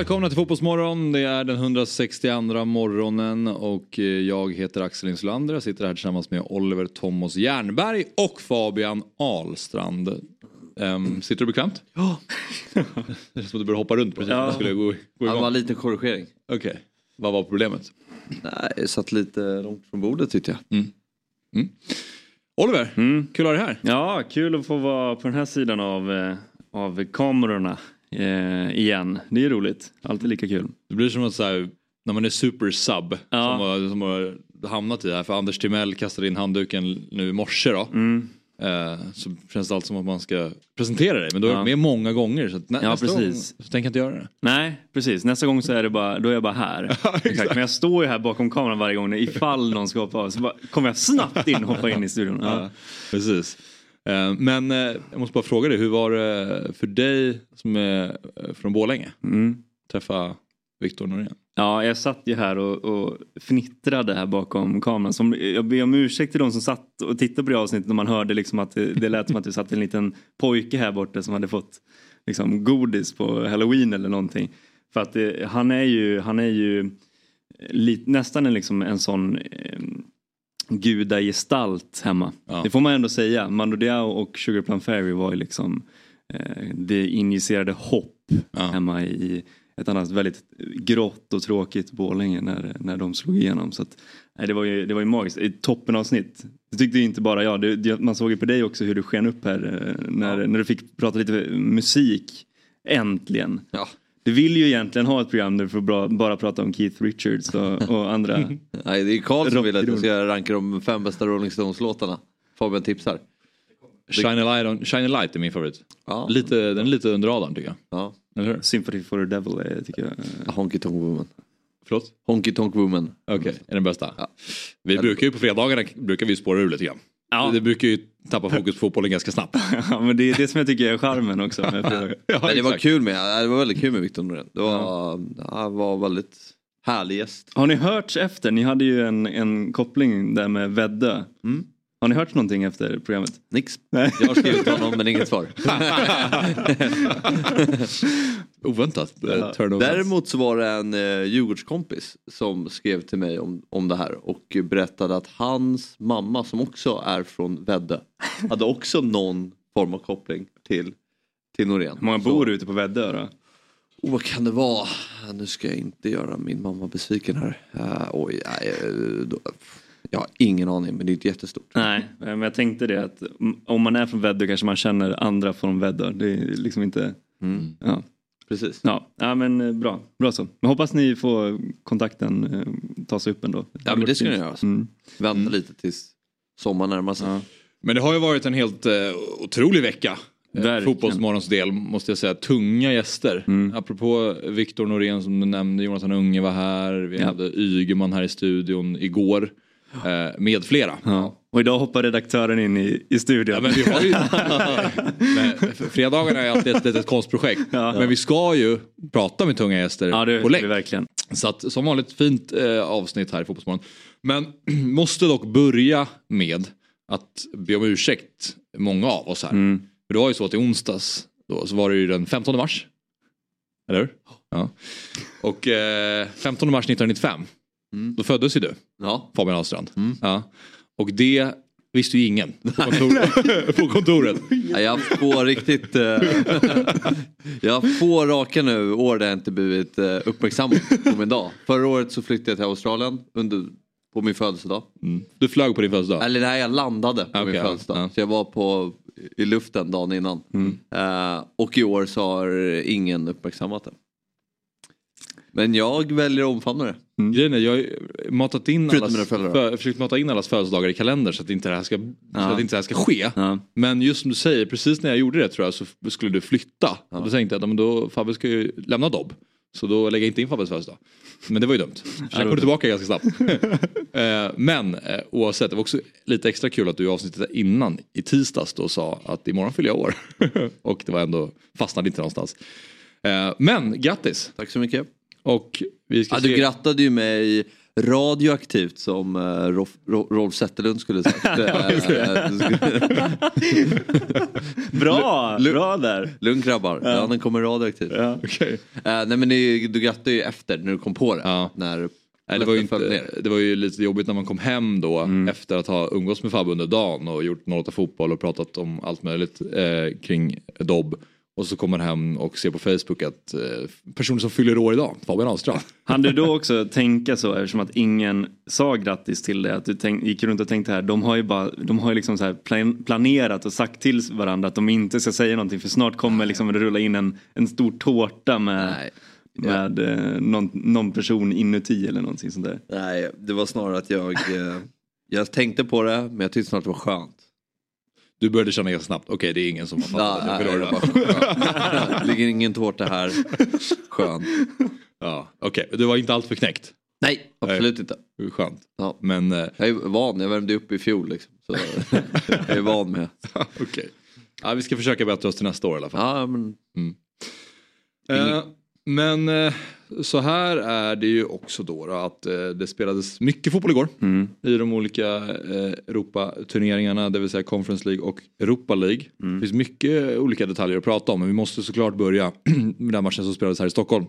Välkomna till Fotbollsmorgon. Det är den 162 morgonen och eh, jag heter Axel Insulander. Jag sitter här tillsammans med Oliver Thomas Jernberg och Fabian Ahlstrand. Um, sitter du bekvämt? Ja. det känns som att du började hoppa runt precis jag skulle gå, gå Det igång. var en liten korrigering. Okej, vad var problemet? Nej, jag satt lite långt från bordet tyckte jag. Oliver, Mm. kul att ha dig här. Ja, kul att få vara på den här sidan av, eh, av kamerorna eh, igen. Det är roligt. Alltid lika kul. Det blir som att så här, när man är super sub Ja. som, har, som har hamnat i det här. För Anders Timell kastade in handduken nu i morse då. Mm. Eh, så känns det alltid som att man ska presentera dig. Men då är Ja. med många gånger. Så nä, Ja, nästa precis. gång så tänker jag inte göra det. Nej, precis. Nästa gång så är det bara, då är jag bara här. exakt. Men jag står ju här bakom kameran varje gång ifall någon ska hoppa av. Så bara, kommer jag snabbt in och hoppa in i studion. Ja. Precis. Eh, Men eh, jag måste bara fråga dig, hur var det för dig som är eh, från Borlänge? Mm. Träffa Viktor Norén? Ja, jag satt ju här och, och fnittrade här bakom kameran. Som, jag ber om ursäkt till de som satt och tittade på det avsnittet när man hörde liksom att det, det lät som att det satt en liten pojke här borta som hade fått liksom, godis på halloween eller någonting. För att det, han är ju, han är ju lit, nästan en, liksom, en sån eh, gudagestalt hemma. Ja. Det får man ändå säga. Mando Diao och Sugar Plum Fairy var ju liksom eh, det injicerade hopp Ja. hemma i ett annat väldigt grått och tråkigt Borlänge när, när de slog igenom. Så att, nej, det, var ju, det var ju magiskt. Ett toppenavsnitt. Det tyckte inte bara jag. Det, det, man såg ju på dig också hur du sken upp här eh, när, när du fick prata lite musik. Äntligen. Ja. Du vill ju egentligen ha ett program där du får bra, bara prata om Keith Richards och, och andra. Nej, det är Karl som vill att Rockigron. ska ranka de fem bästa Rolling Stones-låtarna. Fabian tipsar. Shine a, light on, Shine a light är min favorit. Ja. Lite, den är lite under radarn tycker jag. Ja. Eller hur? Sympathy for the Devil är, tycker jag. Honky Tonk Woman. Förlåt? Honky Tonk Woman. Okej, är den bästa? Ja. Vi brukar ju på fredagarna brukar vi spåra ur lite grann. Ja. Det brukar ju tappa fokus på fotbollen ganska snabbt. Ja, men det är det som jag tycker är charmen också. Ja, Men det var kul med, det var väldigt kul med Victor Norén. Det var, han var väldigt härlig gäst. Har ni hört efter? Ni hade ju en, en koppling där med Väddö. Mm. Har ni hört någonting efter programmet? Nix. Nej. Jag har skrivit honom men inget svar. Oväntat. eh. Däremot så var det en eh, Djurgårdskompis som skrev till mig om, om det här och berättade att hans mamma som också är från Väddö hade också någon form av koppling till, till Norén. Hur många bor ute på Väddö då? Oh, vad kan det vara? Nu ska jag inte göra min mamma besviken här. Uh, oj, nej, eh, då, jag har ingen aning men det är inte jättestort. Nej, men jag tänkte det att om man är från Väddö kanske man känner andra från Väddö. Det är liksom inte... Mm. Ja, Precis. ja. ja men eh, bra. Bra så. Men hoppas ni får kontakten eh, tas upp ändå. Ja men det ska ni göra. Alltså. Mm. Vänta lite tills sommaren närmar sig. Ja. Men det har ju varit en helt eh, otrolig vecka. Eh. Fotbollsmorgons del måste jag säga. Tunga gäster. Mm. Apropå Viktor Norén som du nämnde, Jonathan Unge var här. Vi Ja. hade Ygeman här i studion igår. Eh, med flera. Ja. Och idag hoppar redaktören in i, i studion. Ja, men vi har ju... men, fredagarna är alltid ett litet konstprojekt. Ja. Men vi ska ju prata med tunga gäster ja, det på länk. verkligen. Så att, som vanligt fint eh, avsnitt här i Fotbollsmorgon. Men måste dock börja med att be om ursäkt, många av oss här. Mm. För det var ju så att i onsdags, då, så var det ju den 15 mars. Eller hur? Ja. Och eh, 15 mars 1995, Mm. då föddes ju du, Ja. Fabian Ahlstrand. Mm. Ja. Och det visste ju ingen på, kontor, på kontoret. Ja, Jag får riktigt... Eh, jag får raka nu år där jag inte blivit eh, uppmärksammad på min dag. Förra året så flyttade jag till Australien under, på min födelsedag. Mm. Du flög på din födelsedag. Eller nej, jag landade på Okej, min födelsedag. ja. Så jag var på, i luften dagen innan. Eh, och i år så har ingen uppmärksammat det. Men jag väljer att omfamna det. Grejen är, jag har matat in Förutom allas, för, försökt mata in allas födelsedagar i kalender så att inte det här ska, så Ja. att inte det här ska ske. Ja. Men just som du säger, precis när jag gjorde det tror jag så skulle du flytta. Och då tänkte jag att ja, men då, Fabbe ska ju lämna Dobb. Så då lägger jag inte in Fabbes födelsedag. Men det var ju dumt. Sen kom tillbaka ganska snabbt. Eh, Men eh, oavsett, det var också lite extra kul att du i avsnittet innan i tisdags då sa att imorgon fyller jag år. Och det var ändå, fastnade inte någonstans. Eh, Men grattis! Tack så mycket. Och vi ska Ja, du se... grattade ju mig radioaktivt som uh, Rolf, Rolf Zetterlund skulle sagt. Eh, du Bra, bra där. Lugn grabbar, ja. den kommer radioaktivt. Ja. Okej. Eh, nej men det, du grattade ju efter när du kom på det. Ja. När Nej, det, var ju inte, det var ju lite jobbigt när man kom hem då efter att ha umgås med Fabbe under dagen och gjort 08 fotboll och pratat om allt möjligt eh, kring Dobb. Och så kommer man hem och ser på Facebook att eh, personer som fyller år idag, Fabian Ahlstrand. Han du då också tänka så eftersom att ingen sa grattis till det? Att du tänk, gick runt och tänkte här, de har ju bara, de har ju liksom så här plan, planerat och sagt till varandra att de inte ska säga någonting för snart kommer liksom rulla in en, en stor tårta med, Nej. med eh, någon, någon person inuti eller någonting sånt där. Nej, det var snarare att jag, eh, jag tänkte på det men jag tyckte snart det var skönt. Du började känna ganska snabbt, okej det är ingen som har fattat år det. Det ligger ingen tårta här. Skönt. Ja, Okej, du var inte allt för knäckt. Nej, absolut inte. Skönt. Ja. Men eh, Jag är van, jag värmde upp i fjol liksom. Så jag är van med. okej. Ja, vi ska försöka bättra oss till nästa år i alla fall. Ja, men Eh, men eh, så här är det ju också då, då att eh, det spelades mycket fotboll igår i de olika eh, Europaturneringarna, det vill säga Conference League och Europa League. Det finns mycket olika detaljer att prata om men vi måste såklart börja med den matchen som spelades här i Stockholm.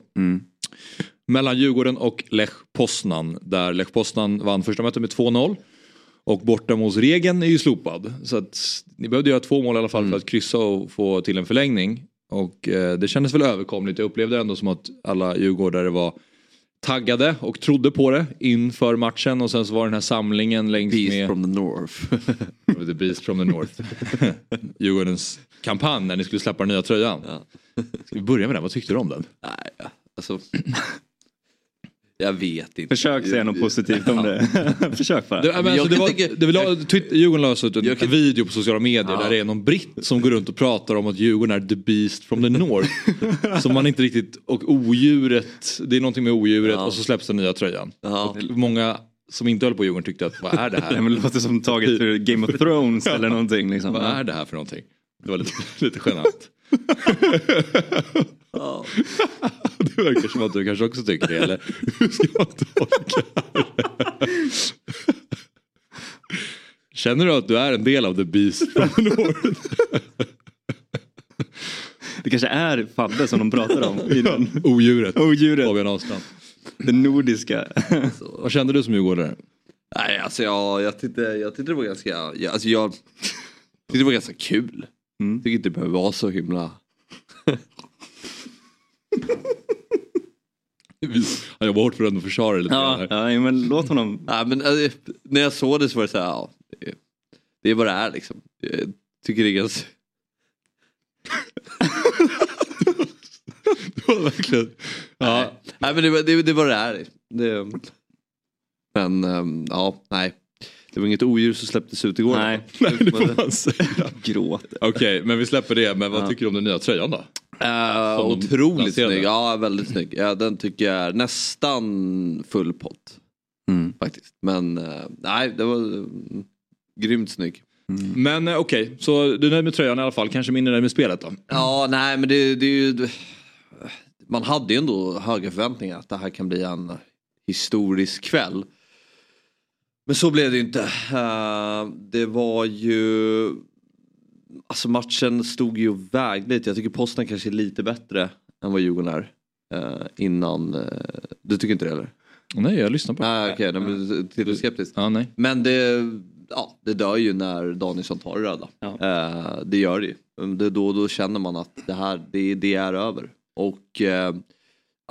Mellan Djurgården och Lech Poznan där Lech Poznan vann första mötet med 2-0. Och bortamålsregeln är ju slopad. Så att ni behövde göra två mål i alla fall för att kryssa och få till en förlängning. Och eh, det kändes väl överkomligt. Jag upplevde ändå som att alla djurgårdare var taggade och trodde på det inför matchen. Och sen så var den här samlingen längs Beast med from the North. The Beast from the North. Djurgårdens kampanj när ni skulle släppa den nya tröjan. Ja. Ska vi börja med den? Vad tyckte du om den? Nej, alltså. Jag vet inte. Försök säga något positivt om det. Försök bara. Det, men jag alltså, det kan var, tycka- det var, Twitter- Djurgården la ut en Jag kan- video på sociala medier Ja. där det är någon britt som går runt och pratar om att Djurgården är the beast from the north. som man inte riktigt, och odjuret, det är någonting med odjuret Ja. och så släpps den nya tröjan. Ja. Och många som inte höll på Djurgården tyckte att vad är det Nej, här? men det låter som taget ur Game of Thrones eller någonting. Liksom. vad är det här för någonting? Det var lite, lite genant. Ja. Det verkar som att du kanske också tycker det eller hur ska man tolka det? Känner du att du är en del av the beast from the north? Det kanske är Fabbe som de pratar om. I den. Odjuret. Odjuret. Fabian Ahlstrand. Det nordiska. Vad kände du som djurgårdare? Nej, alltså jag, jag, tyckte, jag tyckte det var ganska, jag, alltså jag tyckte det var ganska kul. Mm. Tycker inte det behöver vara så himla... Han jobbar hårt för att försvara det lite Ja, ja, men låt honom. Nej, men alltså, när jag såg det så var det så här, ja, det, är- det är vad det är liksom. Jag tycker det är ganska... Det var verkligen... Ja, Nej men det, det, det var det är. Det, men ehm, ja, nej. Det var inget odjur som släpptes ut igår. Nej. nej, det får man säga. Gråter. Okej, men vi släpper det. Men vad Ja. tycker du om den nya tröjan då? Uh, otroligt snygg. Ja, väldigt snygg. Ja, den tycker jag är nästan full pott. Mm. Faktiskt. Men eh, nej, det var mm, grymt snygg. Men eh, okej, så du är nöjd med tröjan i alla fall. Kanske mindre nöjd med spelet då? Ja, nej men det, det är ju... det- Man hade ju ändå höga förväntningar att det här kan bli en historisk kväll. Men så blev det ju inte. Eh, det var ju... Alltså matchen stod ju och vägde lite. Jag tycker posten kanske är lite bättre än vad Djurgården är. eh, innan... eh, du tycker inte det eller? Nej, jag lyssnar på det. Nej okej, okay, till du skeptisk. Ja, nej. Men det, ja, det dör ju när Danielsson tar det röda. Ja. Eh, det gör det ju. Det, då, då känner man att det här det, det är över. Och eh,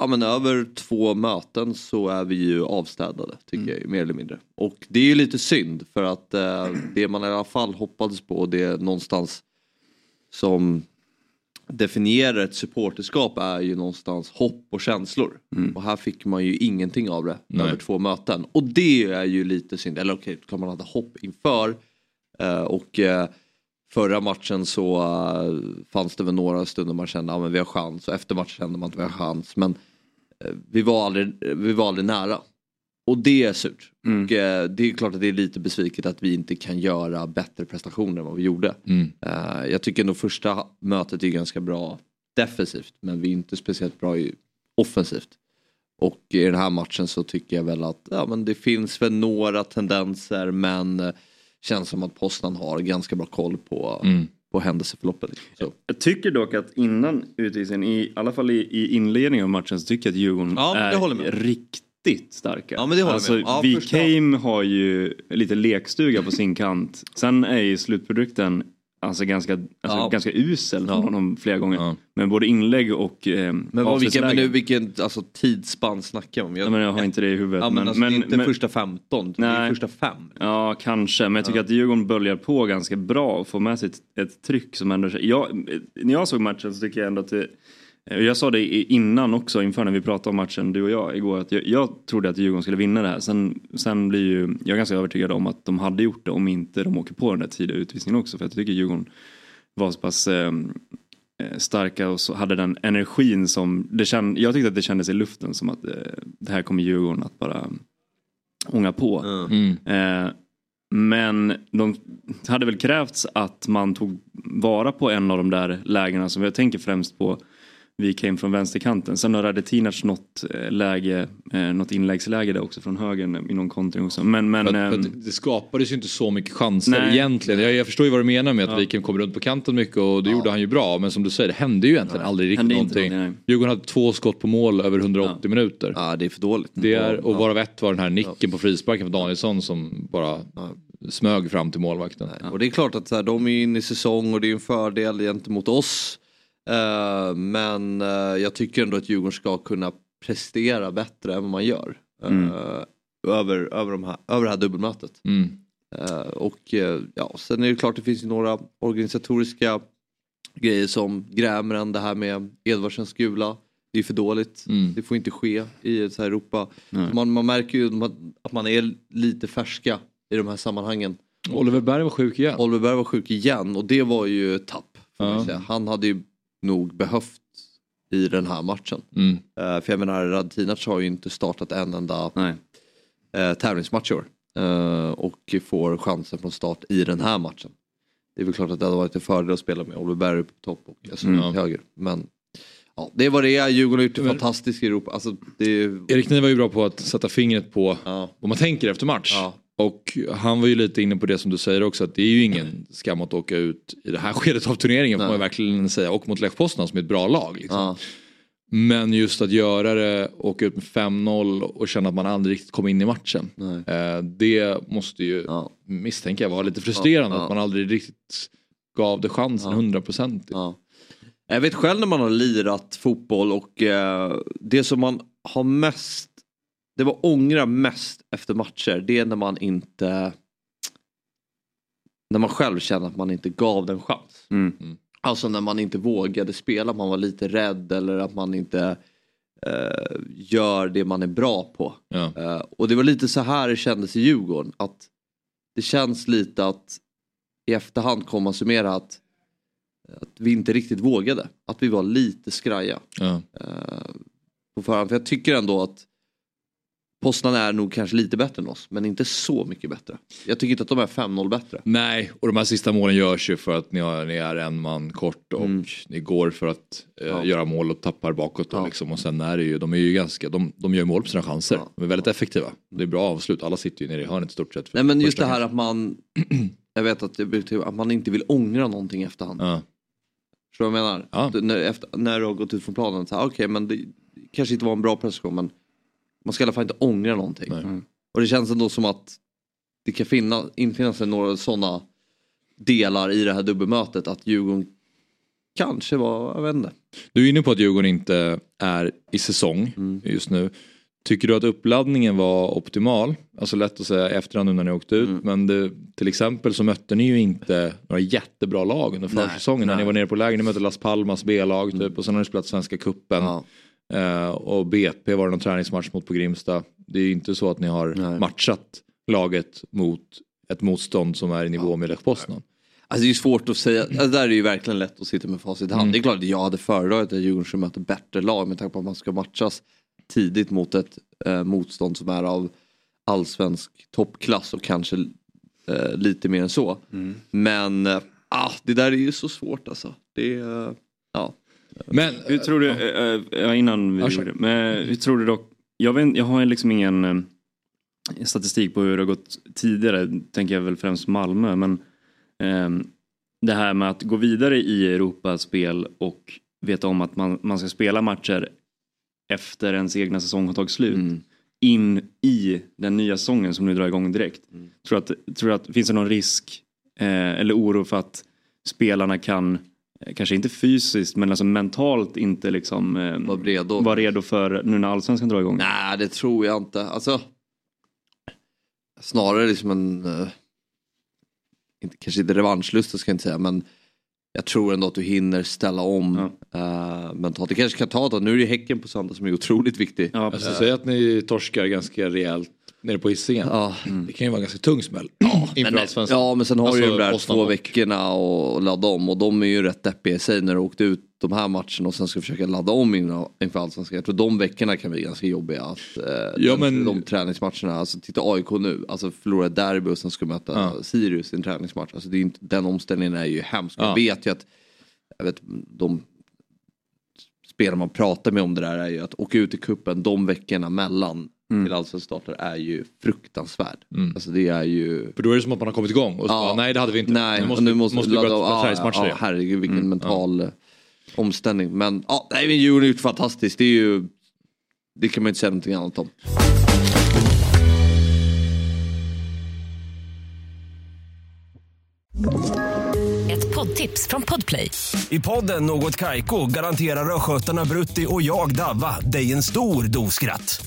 ja, men över två möten så är vi ju avstädade tycker jag ju, mer eller mindre. Och det är ju lite synd för att eh, det man i alla fall hoppades på det är någonstans som definierar ett supporterskap är ju någonstans hopp och känslor. Och här fick man ju ingenting av det Nej. över två möten. Och det är ju lite synd. Eller okej, klart man hade hopp inför. Eh, och eh, förra matchen så eh, fanns det väl några stunder man kände att ah, men vi har chans. Och efter matchen kände man att vi har chans. Men vi, var aldrig, vi var aldrig nära. Och det är surt. Mm. Och, eh, det är klart att det är lite besviket att vi inte kan göra bättre prestationer än vad vi gjorde. Mm. Eh, jag tycker ändå första mötet är ganska bra defensivt men vi är inte speciellt bra i offensivt. Och i den här matchen så tycker jag väl att ja, men det finns väl några tendenser men eh, känns som att Poznan har ganska bra koll på, Mm. På händelseförloppet. Så. Jag tycker dock att innan utvisningen, i alla fall i, i inledningen av matchen så tycker jag att Djurgården Ja, är med. riktigt starka. Ja, men det håller alltså. Ja, Wikheim har ju lite lekstuga på sin kant. Sen är ju slutprodukten alltså ganska, alltså Ja. ganska usel från Ja. honom flera gånger. Ja. Men både inlägg och eh, Men vad, vilken, men nu, vilken alltså, tidsspann snackar vi om? Ja, men jag har inte det i huvudet. men, men, alltså, men, det är inte men- första 15, det är första fem. Ja, kanske. Men jag tycker att Djurgården böljar på ganska bra och får med sig ett, ett tryck som ändå... Jag, när jag såg matchen så tycker jag ändå att det... Jag sa det innan också inför när vi pratade om matchen du och jag igår att jag, jag trodde att Djurgården skulle vinna det här. Sen, sen blir ju jag är ganska övertygad om att de hade gjort det om inte de åker på den där tidiga utvisningen också. För jag tycker Djurgården var så pass eh, eh, starka och så hade den energin som det känd, Jag tyckte att det kändes i luften som att eh, det här kommer Djurgården att bara ånga på. Mm. Eh, men de hade väl krävts att man tog vara på en av de där lägena som jag tänker främst på vi came från vänsterkanten. Sen har Radetinac något eh, läge, eh, något inläggsläge där också från höger i någon kontring också. Men, men För att, för ehm, att det skapades ju inte så mycket chanser Nej. egentligen. Jag, jag förstår ju vad du menar med att Ja. Viken kom runt på kanten mycket och det gjorde han ju bra. Men som du säger, det hände ju egentligen aldrig riktigt hände inte någonting. nej. Djurgården hade två skott på mål över 180 minuter. Ja, det är för dåligt. Det är, och Ja. varav ett var den här nicken på frisparken för Danielsson som bara smög fram till målvakten. Och det är klart att så här, de är inne i säsong och det är en fördel gentemot oss. Eh, men eh, jag tycker ändå att Djurgården ska kunna prestera bättre än vad man gör. eh, Mm. över, över, de här, över det här dubbelmötet. Mm. Och ja, sen är det klart det finns några organisatoriska grejer som grämer det här med Edvardsens gula. Det är för dåligt. Mm. Det får inte ske i ett så här Europa. Man, man märker ju att man är lite färska i de här sammanhangen. Oliver Berg var sjuk igen. Oliver Berg var sjuk igen och det var ju tapp. Ja. Han hade ju nog behövt i den här matchen. Mm. Eh, för jag menar Radetinac har ju inte startat en enda nej. uh, tävlingsmatch i år. Eh, och får chansen från start i den här matchen. Det är väl klart att det hade varit en fördel att spela med Oliver Berg på topp och alltså Mm. höger. Men ja, det är vad det är. Djurgården har gjort det fantastiskt i Europa. Alltså, det är, Erik Niva var ju bra på att sätta fingret på ja, vad man tänker efter match. ja, Och han var ju lite inne på det som du säger också att det är ju ingen skam att åka ut i det här skedet av turneringen får Nej. man ju verkligen säga. Och mot Lech Poznan som är ett bra lag. Liksom. ja. Men just att göra det, åka ut med 5-0 och känna att man aldrig riktigt kom in i matchen. Eh, det måste ju, Ja. misstänker jag, vara lite frustrerande Ja, att man aldrig riktigt gav det chansen Ja. 100%. Ja. Jag vet själv när man har lirat fotboll och eh, det som man har mest, det var ångra mest efter matcher, det är när man inte, när man själv känner att man inte gav den chans. Mm. Alltså när man inte vågade spela, man var lite rädd eller att man inte eh, gör det man är bra på. Ja. Eh, och det var lite så här det kändes i Djurgården. Att det känns lite att i efterhand kommer man summera att, att vi inte riktigt vågade. Att vi var lite skraja Ja. eh, på förhand. För jag tycker ändå att Poznan är nog kanske lite bättre än oss, men inte så mycket bättre. Jag tycker inte att de är 5-0 bättre. Nej, och de här sista målen görs ju för att ni, har, ni är en man kort och Mm. ni går för att eh, Ja. göra mål och tappar bakåt. Då, Ja. liksom. Och sen är det ju, de är ju ganska, de, de gör mål på sina chanser. Ja. De är väldigt effektiva. Det är bra avslut, alla sitter ju nere i hörnet i stort sett. Nej men just det här chansen. att man, jag vet att, det att man inte vill ångra någonting i efterhand. Ja. Förstår du vad jag menar? Du, När, efter, när du har gått ut från planen, okej men det kanske inte var en bra prestation men man ska i alla fall inte ångra någonting. Mm. Och det känns ändå som att det kan finna, infinna sig några sådana delar i det här dubbelmötet att Djurgården kanske var, jag vet inte. Du är inne på att Djurgården inte är i säsong Mm. just nu. Tycker du att uppladdningen var optimal? Alltså lätt att säga efterhand nu när ni åkte ut. Mm. Men det, till exempel så mötte ni ju inte några jättebra lag under Nej, försäsongen. När ni var nere på läger, ni mötte Las Palmas B-lag typ. Mm. Och sen har ni spelat Svenska Cupen. Ja. Eh, och BP var det någon träningsmatch mot på Grimsta. Det är ju inte så att ni har Nej. matchat laget mot ett motstånd som är i nivå med Lech Poznan. Alltså det är ju svårt att säga, alltså där är det ju verkligen lätt att sitta med facit i hand. Mm. Det är klart att jag hade föredragit att Djurgården skulle möta bättre lag med tanke på att man ska matchas tidigt mot ett eh, motstånd som är av allsvensk toppklass och kanske eh, lite mer än så. Mm. Men eh, ah, det där är ju så svårt alltså. Det, är, ja. Men Hur tror du, eh, ja, innan vi gjorde men hur tror du dock, jag, vet, jag har liksom ingen eh, statistik på hur det har gått tidigare, tänker jag väl främst Malmö, men ehm, det här med att gå vidare i Europaspel och veta om att man, man ska spela matcher efter ens egna säsong har tagit slut Mm. in i den nya säsongen som nu drar igång direkt. Mm. Tror att, tror att, finns det någon risk eh, eller oro för att spelarna kan, kanske inte fysiskt men alltså mentalt inte liksom eh, Var redo. vara redo för nu när allsvenskan drar igång? Nej, det tror jag inte. Alltså, snarare liksom en, eh, inte, kanske inte revanschlust ska jag inte säga, men jag tror ändå att du hinner ställa om eh, mentalt. Det kanske kan ta ett. Nu är det Häcken på söndag som är otroligt viktig. Ja, Alltså, säg att ni torskar ganska rejält nere på Hisingen. Ja. Det kan ju vara en ganska tung smäll. inför Men, allsvenskan. ja men sen har Alltså, du ju de där två veckorna att ladda om och de är ju rätt deppiga i sig när du åkte ut de här matcherna och sen ska försöka ladda om inför allsvenskan. Jag tror de veckorna kan bli ganska jobbiga. Att, eh, Ja, den, men- De träningsmatcherna, alltså titta AIK nu, alltså förlora derby och sen ska möta Ja. Sirius i en träningsmatch. Alltså det är inte, den omställningen är ju hemsk. Ja. Jag vet ju att jag vet, de spelare man pratar med om det där är ju att åka ut i kuppen de veckorna mellan Mm. till allsvenskan är ju fruktansvärd. Mm. Alltså det är ju För då är det som att man har kommit igång och så Ja. bara, nej det hade vi inte. Nej, nu måste, nu måste, måste vi börja ja, träningsmatcher ja, igen. Herregud vilken Mm, mental eh, omställning. Men ja, nej, men Djurgården har gjort fantastiskt. Det är ju det kan man inte säga någonting annat om. Ett poddtips från Podplay. I podden Något Kaiko garanterar östgötarna Brutti och jag, Davva, dig en stor dos skratt.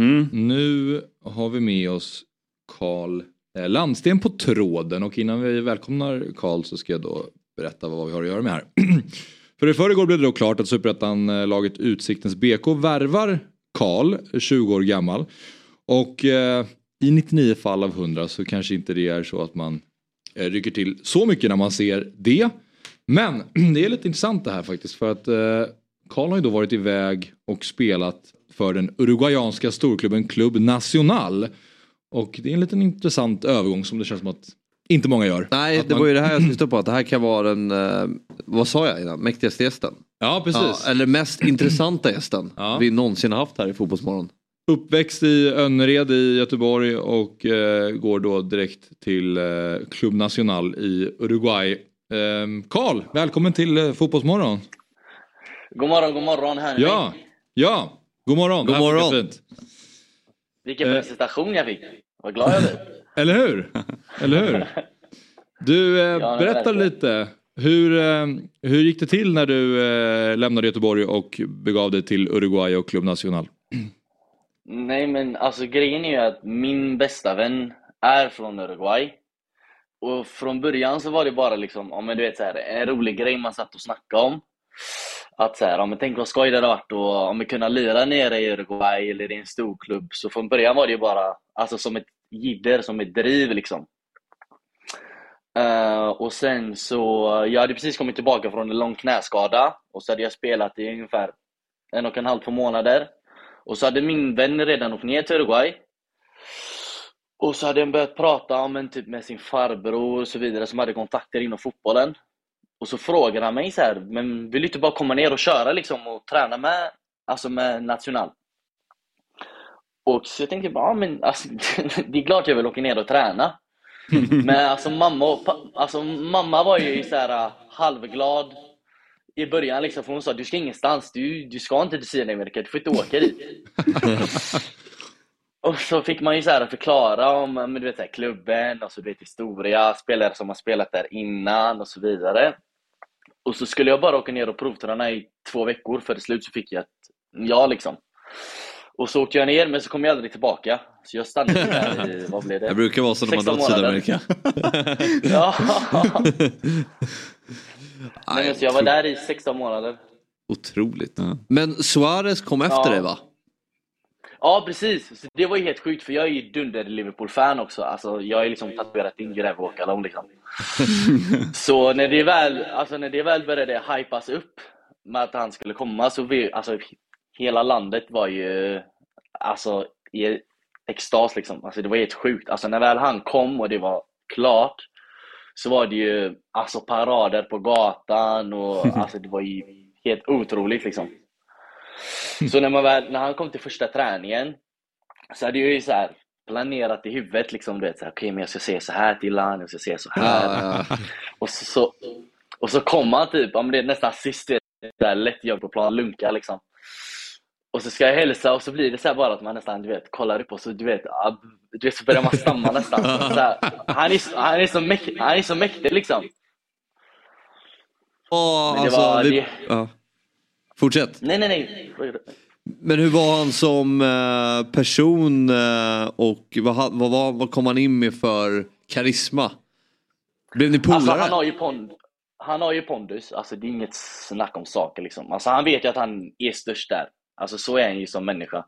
Mm. Nu har vi med oss Karl eh, Landsten på tråden och innan vi välkomnar Karl så ska jag då berätta vad vi har att göra med här. För i förrgår blev det då klart att superettan-laget eh, Utsiktens BK värvar Karl, 20 år gammal. Och eh, i 99 fall av 100 så kanske inte det är så att man eh, rycker till så mycket när man ser det. Men det är lite intressant det här faktiskt för att eh, Karl har ju då varit iväg och spelat för den uruguayanska storklubben Club Nacional. Och det är en liten intressant övergång som det känns som att inte många gör. Nej, Att det man- var ju det här jag syftade på. Att det här kan vara den, eh, vad sa jag innan, mäktigaste gästen. Ja, precis. Ja, eller mest intressanta gästen Ja. vi någonsin har haft här i Fotbollsmorgon. Uppväxt i Önnered i Göteborg och eh, går då direkt till eh, Club Nacional i Uruguay. Ehm, Karl, välkommen till eh, Fotbollsmorgon. God morgon, god morgon. Ni Ja, ja, god morgon. God morgon. Fint. Vilken Eh. presentation jag fick. Vad glad jag blev. Eller hur? Eller hur? Du, eh, berätta lite. Hur, eh, hur gick det till när du eh, lämnade Göteborg och begav dig till Uruguay och Club Nacional? Nej, men alltså grejen är ju att min bästa vän är från Uruguay. Och från början så var det bara liksom, ja men du vet så här, en rolig grej man satt och snackade om. Att så här, ja men tänk vad skoj det hade varit och om vi kunna lira nere i Uruguay eller i en stor klubb. Så från början var det ju bara, alltså som ett jidder, som ett driv liksom. Uh, och sen så, jag hade precis kommit tillbaka från en lång knäskada och så hade jag spelat i ungefär en och en halv, två månader. Och så hade min vän redan åkt ner till Uruguay. Och så hade han börjat prata om en typ med sin farbror och så vidare som hade kontakter inom fotbollen. Och så frågade han mig så här, men vill du inte bara komma ner och köra liksom och träna med, alltså med National? Och så jag tänkte bara, ja men alltså, det är klart jag vill åka ner och träna. Men alltså mamma, och, alltså, mamma var ju så här uh, halvglad i början liksom, för hon sa du ska ingenstans, du, du ska inte till Sydamerika, du får inte åka dit. och så fick man ju så här förklara om men du vet, så här, klubben, och så, du vet, historia, spelare som har spelat där innan och så vidare. Och så skulle jag bara åka ner och provträna i två veckor, för till slut så fick jag ett ja liksom. Och så åkte jag ner men så kom jag aldrig tillbaka. Så jag stannade där i, vad blev det? Det brukar vara så när man 16 drar till. Sydamerika. Ja. Nej, men jag var där i 16 månader. Otroligt. Men Suarez kom efter Ja. dig va? Ja, precis. Så det var ju helt sjukt för jag är ju dunder Liverpool-fan också. Alltså, jag är liksom tatuerat in Greve Åkerlund liksom. så när det, väl, alltså, när det väl började hypas upp med att han skulle komma så vi, alltså, hela landet var ju alltså, i extas liksom. Alltså, det var helt sjukt. Alltså, när väl han kom och det var klart så var det ju alltså, parader på gatan och alltså, det var ju helt otroligt liksom. Så när, man väl, när han kom till första träningen så hade jag ju så här planerat i huvudet liksom, du vet, så här, okej men jag ska se så här till han, jag ska se så här. Och så, så, och så kom han typ, ja, men det är nästan sist, där lätt jobb på plan, lunka liksom. Och så ska jag hälsa och så blir det så här bara att man nästan, du vet, kollar upp och så du vet, du vet så börjar man stamma nästan. Här, han, är, han, är så mäktig, han är så mäktig liksom. Men det alltså, var vi... det- ja. Fortsätt. Nej, nej, nej. Men hur var han som eh, person eh, och vad, vad, vad, vad kom han in med för karisma? Blev ni polare? Alltså, han, har ju pond, han har ju pondus, alltså, det är inget snack om saker. Liksom. Alltså, han vet ju att han är störst där. Alltså, så är han ju som människa.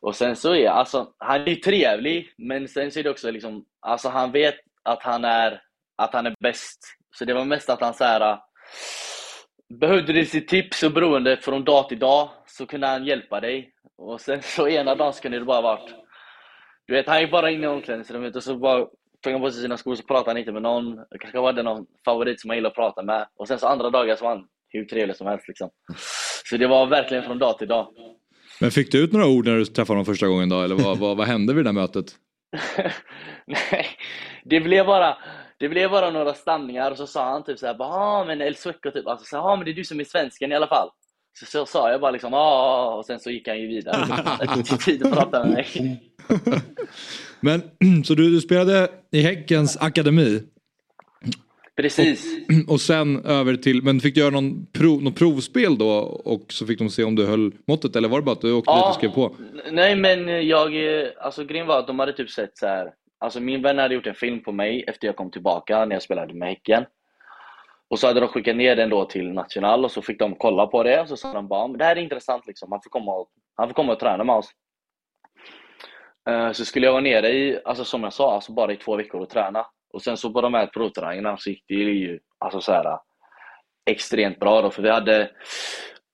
Och sen så är alltså, han är trevlig, men sen så är det också liksom, alltså, han vet att han är, att han är bäst. Så det var mest att han så här, behövde du sitt tips och beroende från dag till dag så kunde han hjälpa dig. Och sen så ena dagen så kunde det bara varit du vet, han gick bara in i omklädningsrummet och så bara tog han på sig sina skor så pratade han inte med någon. Kanske var det någon favorit som han gillade att prata med. Och sen så andra dagar så var han hur trevlig som helst liksom. Så det var verkligen från dag till dag. Men fick du ut några ord när du träffade honom första gången då? Eller vad, vad, vad hände vid det där mötet? Nej, det blev bara det blev bara några stamningar och så sa han typ såhär ja men El Sueco typ, alltså så, ja men det är du som är svensken i alla fall. Så, så sa jag bara liksom ja och sen så gick han ju vidare. Inte tid att prata med mig. Men så du, du spelade i Häckens akademi Precis. och sen över till, men fick du göra någon, prov, någon provspel då och så fick de se om du höll måttet eller var det bara att du åkte dit och skrev på? Nej men jag, eh, alltså grejen var att de hade typ sett så här. Alltså min vän hade gjort en film på mig efter jag kom tillbaka när jag spelade med Häcken. Och så hade de skickat ner den då till National och så fick de kolla på det och så sa de bara det här är intressant liksom, han får komma och, han får komma och träna med oss. Eh, så skulle jag vara nere i, alltså som jag sa, alltså bara i två veckor och träna. Och sen så på de här provträningarna så gick det ju alltså så här extremt bra då, för vi hade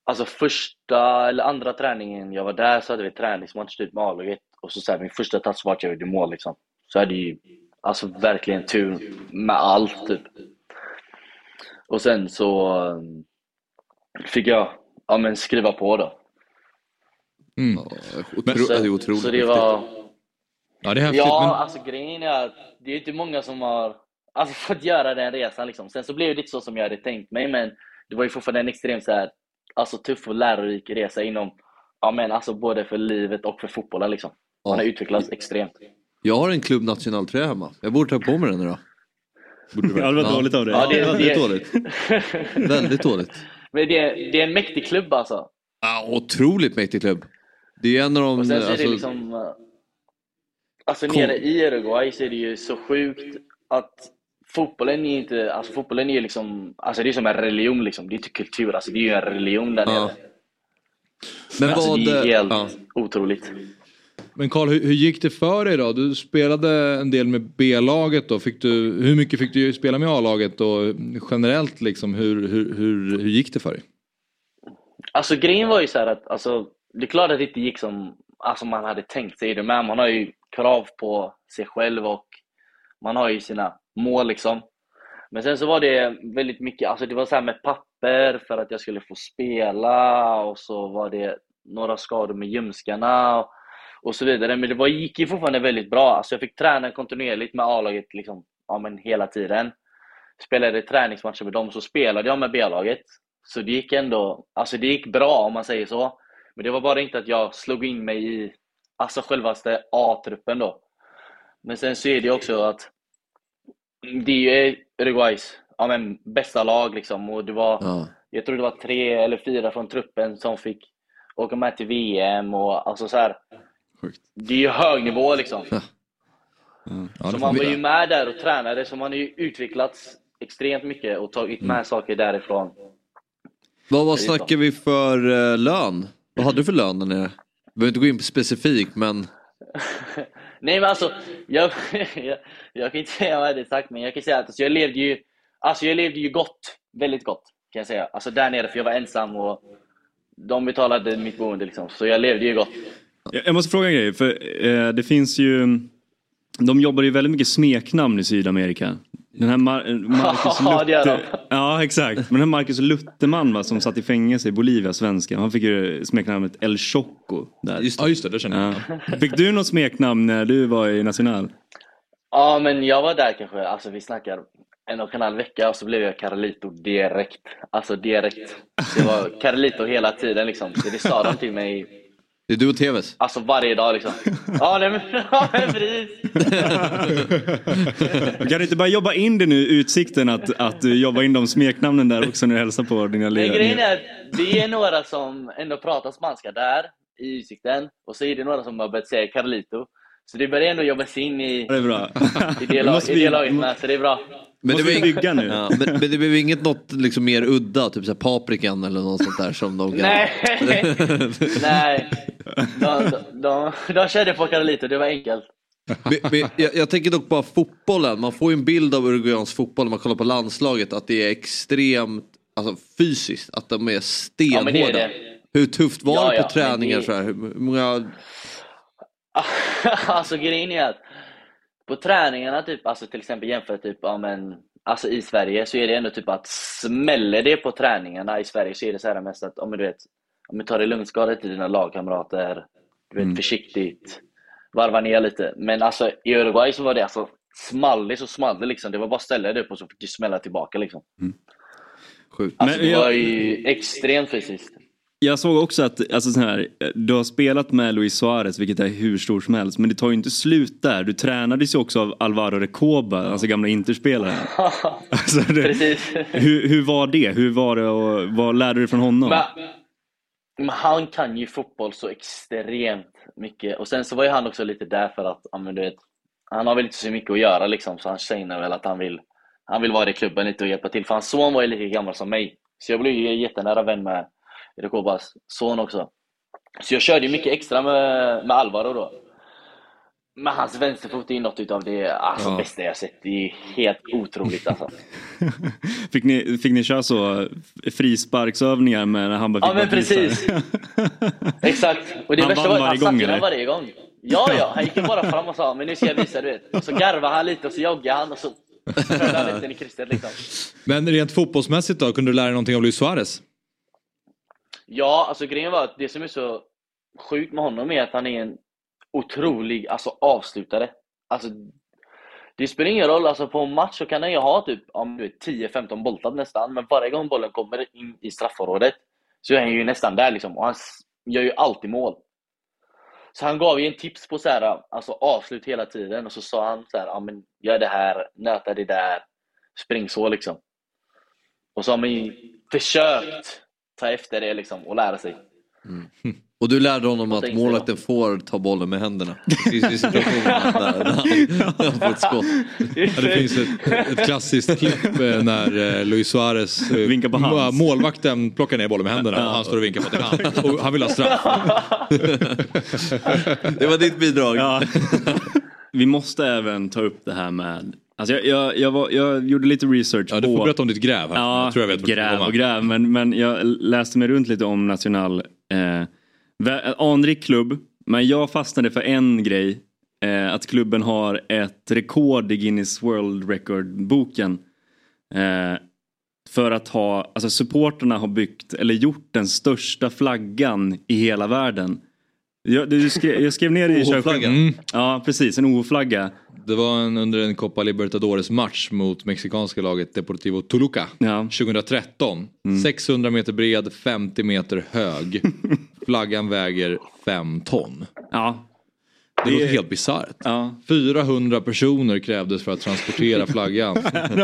Alltså första eller andra träningen jag var där så hade vi träningsmatch typ med A-laget och så, så här, min första touch var att jag gjorde mål liksom. Så jag hade ju alltså verkligen tur med allt typ. Och sen så um, fick jag ja, men skriva på då. Mm. Otro, Så, det är otroligt så det häftigt. var... Ja det är häftigt. Ja, men... alltså grejen är att det är inte många som har alltså, fått göra den resan liksom. Sen så blev det inte så som jag hade tänkt mig, men det var ju fortfarande en extremt så här, alltså, tuff och lärorik resa inom, ja men alltså både för livet och för fotbollen liksom. Man har Ja. utvecklats extremt. Jag har en Club National-tröja hemma. Jag borde ta på mig den. Borde du Ja, det var Ja. dåligt av dig. Ja, det- Väldigt det- dåligt. Väldigt dåligt. Men det är, det är en mäktig klubb alltså. Ja, otroligt mäktig klubb. Det är en av de... Och sen så är det alltså, liksom, eh, alltså nere i Uruguay så är det ju så sjukt att fotbollen är inte, alltså fotbollen är ju liksom, alltså det är som en religion liksom. Det är inte kultur, alltså det är ju en religion där Ja. nere. Men Alltså vad... det är helt ja. otroligt. Men Karl, hur, hur gick det för dig då? Du spelade en del med B-laget då. Fick du, hur mycket fick du spela med A-laget och generellt liksom, hur, hur, hur, hur gick det för dig? Alltså grejen var ju så här att, alltså, det är klart att det inte gick som alltså, man hade tänkt sig det, men man har ju krav på sig själv och man har ju sina mål liksom. Men sen så var det väldigt mycket, alltså det var så här med papper för att jag skulle få spela och så var det några skador med ljumskarna och, och så vidare. Men det var, gick ju fortfarande väldigt bra. Alltså jag fick träna kontinuerligt med A-laget liksom, ja, men hela tiden. Spelade träningsmatcher med dem så spelade jag med B-laget. Så det gick ändå, alltså det gick bra om man säger så. Men det var bara inte att jag slog in mig i alltså självaste A-truppen då. Men sen så är det också att det är Uruguays ja, men, bästa lag liksom och det var, Ja. jag tror det var tre eller fyra från truppen som fick åka med till VM och alltså så här. Det är ju hög nivå liksom. Ja, Så det man var ju med där och tränade, så man har ju utvecklats extremt mycket och tagit med saker därifrån. Vad, vad så. snackar vi för eh, lön? Vad hade du för lön där nere? Vi behöver inte gå in på specifikt men Nej men alltså, jag, jag, jag kan inte säga vad jag hade exakt, men jag kan säga att alltså, jag levde ju Alltså jag levde ju gott, väldigt gott kan jag säga. Alltså där nere, för jag var ensam och de betalade mitt boende liksom, så jag levde ju gott. Jag måste fråga en grej, för eh, det finns ju... De jobbar ju väldigt mycket smeknamn i Sydamerika. Den här Mar- eh, Marcus. Luther... Ja, exakt. Men den här Marcus Lutterman va, som satt i fängelse i Bolivia, svensken. Han fick ju smeknamnet El Choco. Där. Ja just det, det känner jag. Ja. Fick du något smeknamn när du var i National? Ja men jag var där kanske, alltså vi snackar en och en halv vecka och så blev jag Carlito direkt. Alltså direkt. Det var Carlito hela tiden liksom. Det sa de till mig det är du och TVs. Alltså varje dag liksom. Ja, nej, men, ja men precis. Kan du inte bara jobba in det nu, utsikten att, att du jobbar in de smeknamnen där också när du hälsar på dina Men lirare? grejen är att det är några som ändå pratar spanska där i Utsikten och så är det några som har börjat säga Carlito. Så det börjar ändå jobba sig in i, Det är bra. i det, lag, i det laget med, så det är bra. Men det, bygga nu? ja, men, men det blev inget något liksom mer udda, typ såhär paprikan eller något sånt där som de kan... Nej, nej. De, de, de, de körde på Carlito, det var enkelt. Men- men jag, jag tänker dock bara fotbollen, man får ju en bild av Uruguayans fotboll när man kollar på landslaget att det är extremt alltså, fysiskt, att de är stenhårda. Ja, men det är det. Hur tufft var Ja, det på träningar? det- Så här? Hur många... alltså grejen är att på träningarna, typ, alltså till exempel jämfört typ, ja, men, alltså i Sverige så är det ändå typ att smäller det på träningarna i Sverige så är det så här mest att, men du vet, om du tar det lugnt, skada till dina lagkamrater, du vet, försiktigt, varva ner lite. Men alltså i Uruguay så var det alltså, small det så small det liksom. Det var bara att ställa dig upp och så fick du smälla tillbaka liksom. Sjukt. Alltså Men det jag- var ju extremt fysiskt. Jag såg också att alltså, så här, du har spelat med Luis Suarez, vilket är hur stort som helst, men det tar ju inte slut där. Du tränades ju också av Alvaro Recoba, alltså gamla Interspelaren. Alltså, det, Precis. hur, hur var det? Hur var det och vad lärde du från honom? Men, men han kan ju fotboll så extremt mycket. Och sen så var ju han också lite där för att, ja, men du vet, han har väl inte så mycket att göra liksom, så han känner väl att han vill, han vill vara i klubben lite och hjälpa till. För hans son var ju lika gammal som mig. Så jag blev ju jättenära vän med Rekobas son också. Så jag körde ju mycket extra med, med Alvaro då. Men hans vänsterfot är något utav det alltså, Ja. bästa jag sett. Det är helt otroligt alltså. Fick, ni, fick ni köra så frisparksövningar med när han bara Ja fick men bara visa? precis. Exakt. Och det Han värsta var att han gång, satte den varje gång. Ja, ja. Han gick bara fram och sa men nu ska jag visa du vet. Och så garvade han lite och så joggade han och så körde han lite i krysset liksom. Men rent fotbollsmässigt då, kunde du lära dig någonting av Luis Suarez? Ja, alltså grejen var att det som är så sjukt med honom är att han är en otrolig alltså, avslutare. Alltså, det spelar ingen roll, alltså, på en match så kan han ju ha typ 10-15 boltar nästan, men varje gång bollen kommer in i straffområdet så är han ju nästan där liksom, och han gör ju alltid mål. Så han gav ju en tips på så här, alltså, avslut hela tiden och så sa han så här, ja, men gör det här, nöta det där, spring så liksom. Och så har man ju försökt ta efter det liksom och lära sig. Och du lärde honom att målvakten får ta bollen med händerna. I situationen där, där han, han får ett skott. Ja, det finns ett, ett klassiskt klipp eh, när eh, Luis Suarez eh, Vinkar på hands. må- målvakten plockar ner bollen med händerna och han står och vinkar på till hand. Och han vill ha straff. Det var ditt bidrag. Ja. Vi måste även ta upp det här med Alltså jag, jag, jag, var, jag gjorde lite research Ja, du på... får berätta om ditt gräv här. Ja, jag tror jag vet du gräv och gräv. Men, men jag läste mig runt lite om National. Eh, anrik klubb. Men jag fastnade för en grej. Eh, att klubben har ett rekord i Guinness World Record-boken. Eh, för att ha, alltså supporterna har byggt, eller gjort den största flaggan i hela världen. Jag, du skrev, jag skrev ner det i OH-flaggan. Mm. Ja, precis. En OH-flagga. Det var en, under en Copa Libertadores match mot mexikanska laget Deportivo Toluca. Ja. 2013. Mm. 600 meter bred, 50 meter hög. Flaggan väger 5 ton. Ja. Det, Det- låter helt bisarrt. Ja. 400 personer krävdes för att transportera flaggan.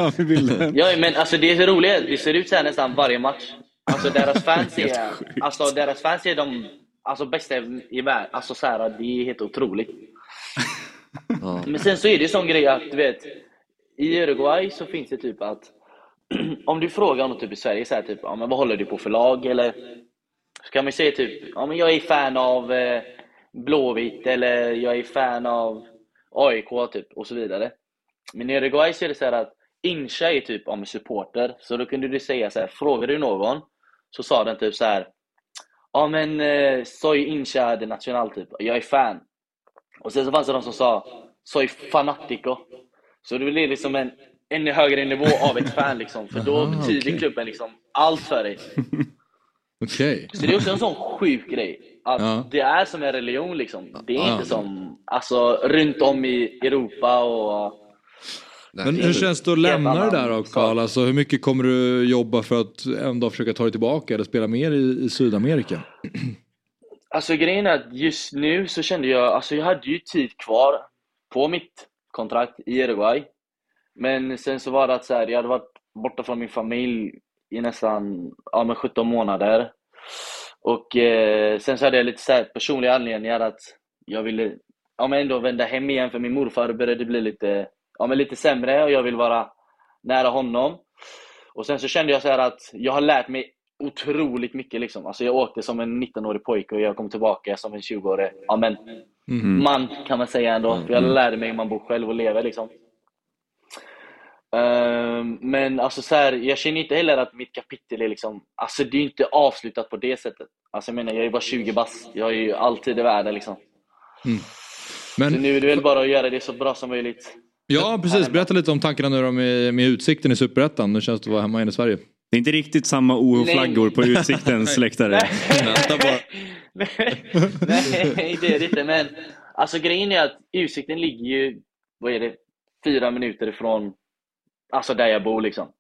Ja, men alltså det är så roligt. Det ser ut så här nästan varje match. alltså deras fans är, alltså deras fans är de alltså, bästa i världen. Alltså så här, det är helt otroligt. Ja. Men sen så är det ju sån grej att du vet, i Uruguay så finns det typ att om du frågar någon typ i Sverige så här, typ, ja, men vad håller du på för lag? Eller så kan man säga typ, ja men jag är fan av eh, Blåvitt eller jag är fan av AIK typ och så vidare. Men i Uruguay så är det så här att Incha är typ om supporter, så då kunde du säga så här, frågar du någon så sa den typ så här. Ja men eh, soy Incha de Nacional typ, jag är fan. Och sen så fanns det de som sa soy fanatico. Så det blir liksom en ännu högre nivå av ett fan liksom, för då Aha, betyder okej. klubben liksom allt för dig. Okej. Så det är också en sån sjuk grej. Att Ja. det är som en religion liksom. Det är Ja. inte som alltså, runt om i Europa och... Men hur känns det att lämna det där då Karl? Alltså, hur mycket kommer du jobba för att en dag försöka ta dig tillbaka eller spela mer i, i Sydamerika? Alltså grejen är att just nu så kände jag, alltså jag hade ju tid kvar på mitt kontrakt i Uruguay. Men sen så var det att så här, jag hade varit borta från min familj i nästan ja, men 17 månader. Och eh, sen så hade jag lite så här personliga anledningar att jag ville ja, men ändå vända hem igen för min morfar började bli lite, ja, men lite sämre och jag vill vara nära honom. Och sen så kände jag så här att jag har lärt mig otroligt mycket liksom. Alltså jag åkte som en 19-årig pojke och jag kom tillbaka som en 20-årig ja, men, man kan man säga ändå. För jag lärde mig hur man bor själv och lever liksom. Ehm, men alltså så här, jag känner inte heller att mitt kapitel är liksom, alltså det är inte avslutat på det sättet. Alltså jag menar, jag är bara 20 bast. Jag är ju alltid i världen liksom. Men, Så nu är det väl bara att göra det så bra som möjligt. Ja precis, berätta lite om tankarna nu då med, med utsikten i Superettan. Nu känns det att vara hemma igen i Sverige. Det är inte riktigt samma OH-flaggor på Utsiktens läktare. Nej, nej, det är det inte. Men alltså grejen är att utsikten ligger ju, vad är det, fyra minuter ifrån alltså där jag bor liksom.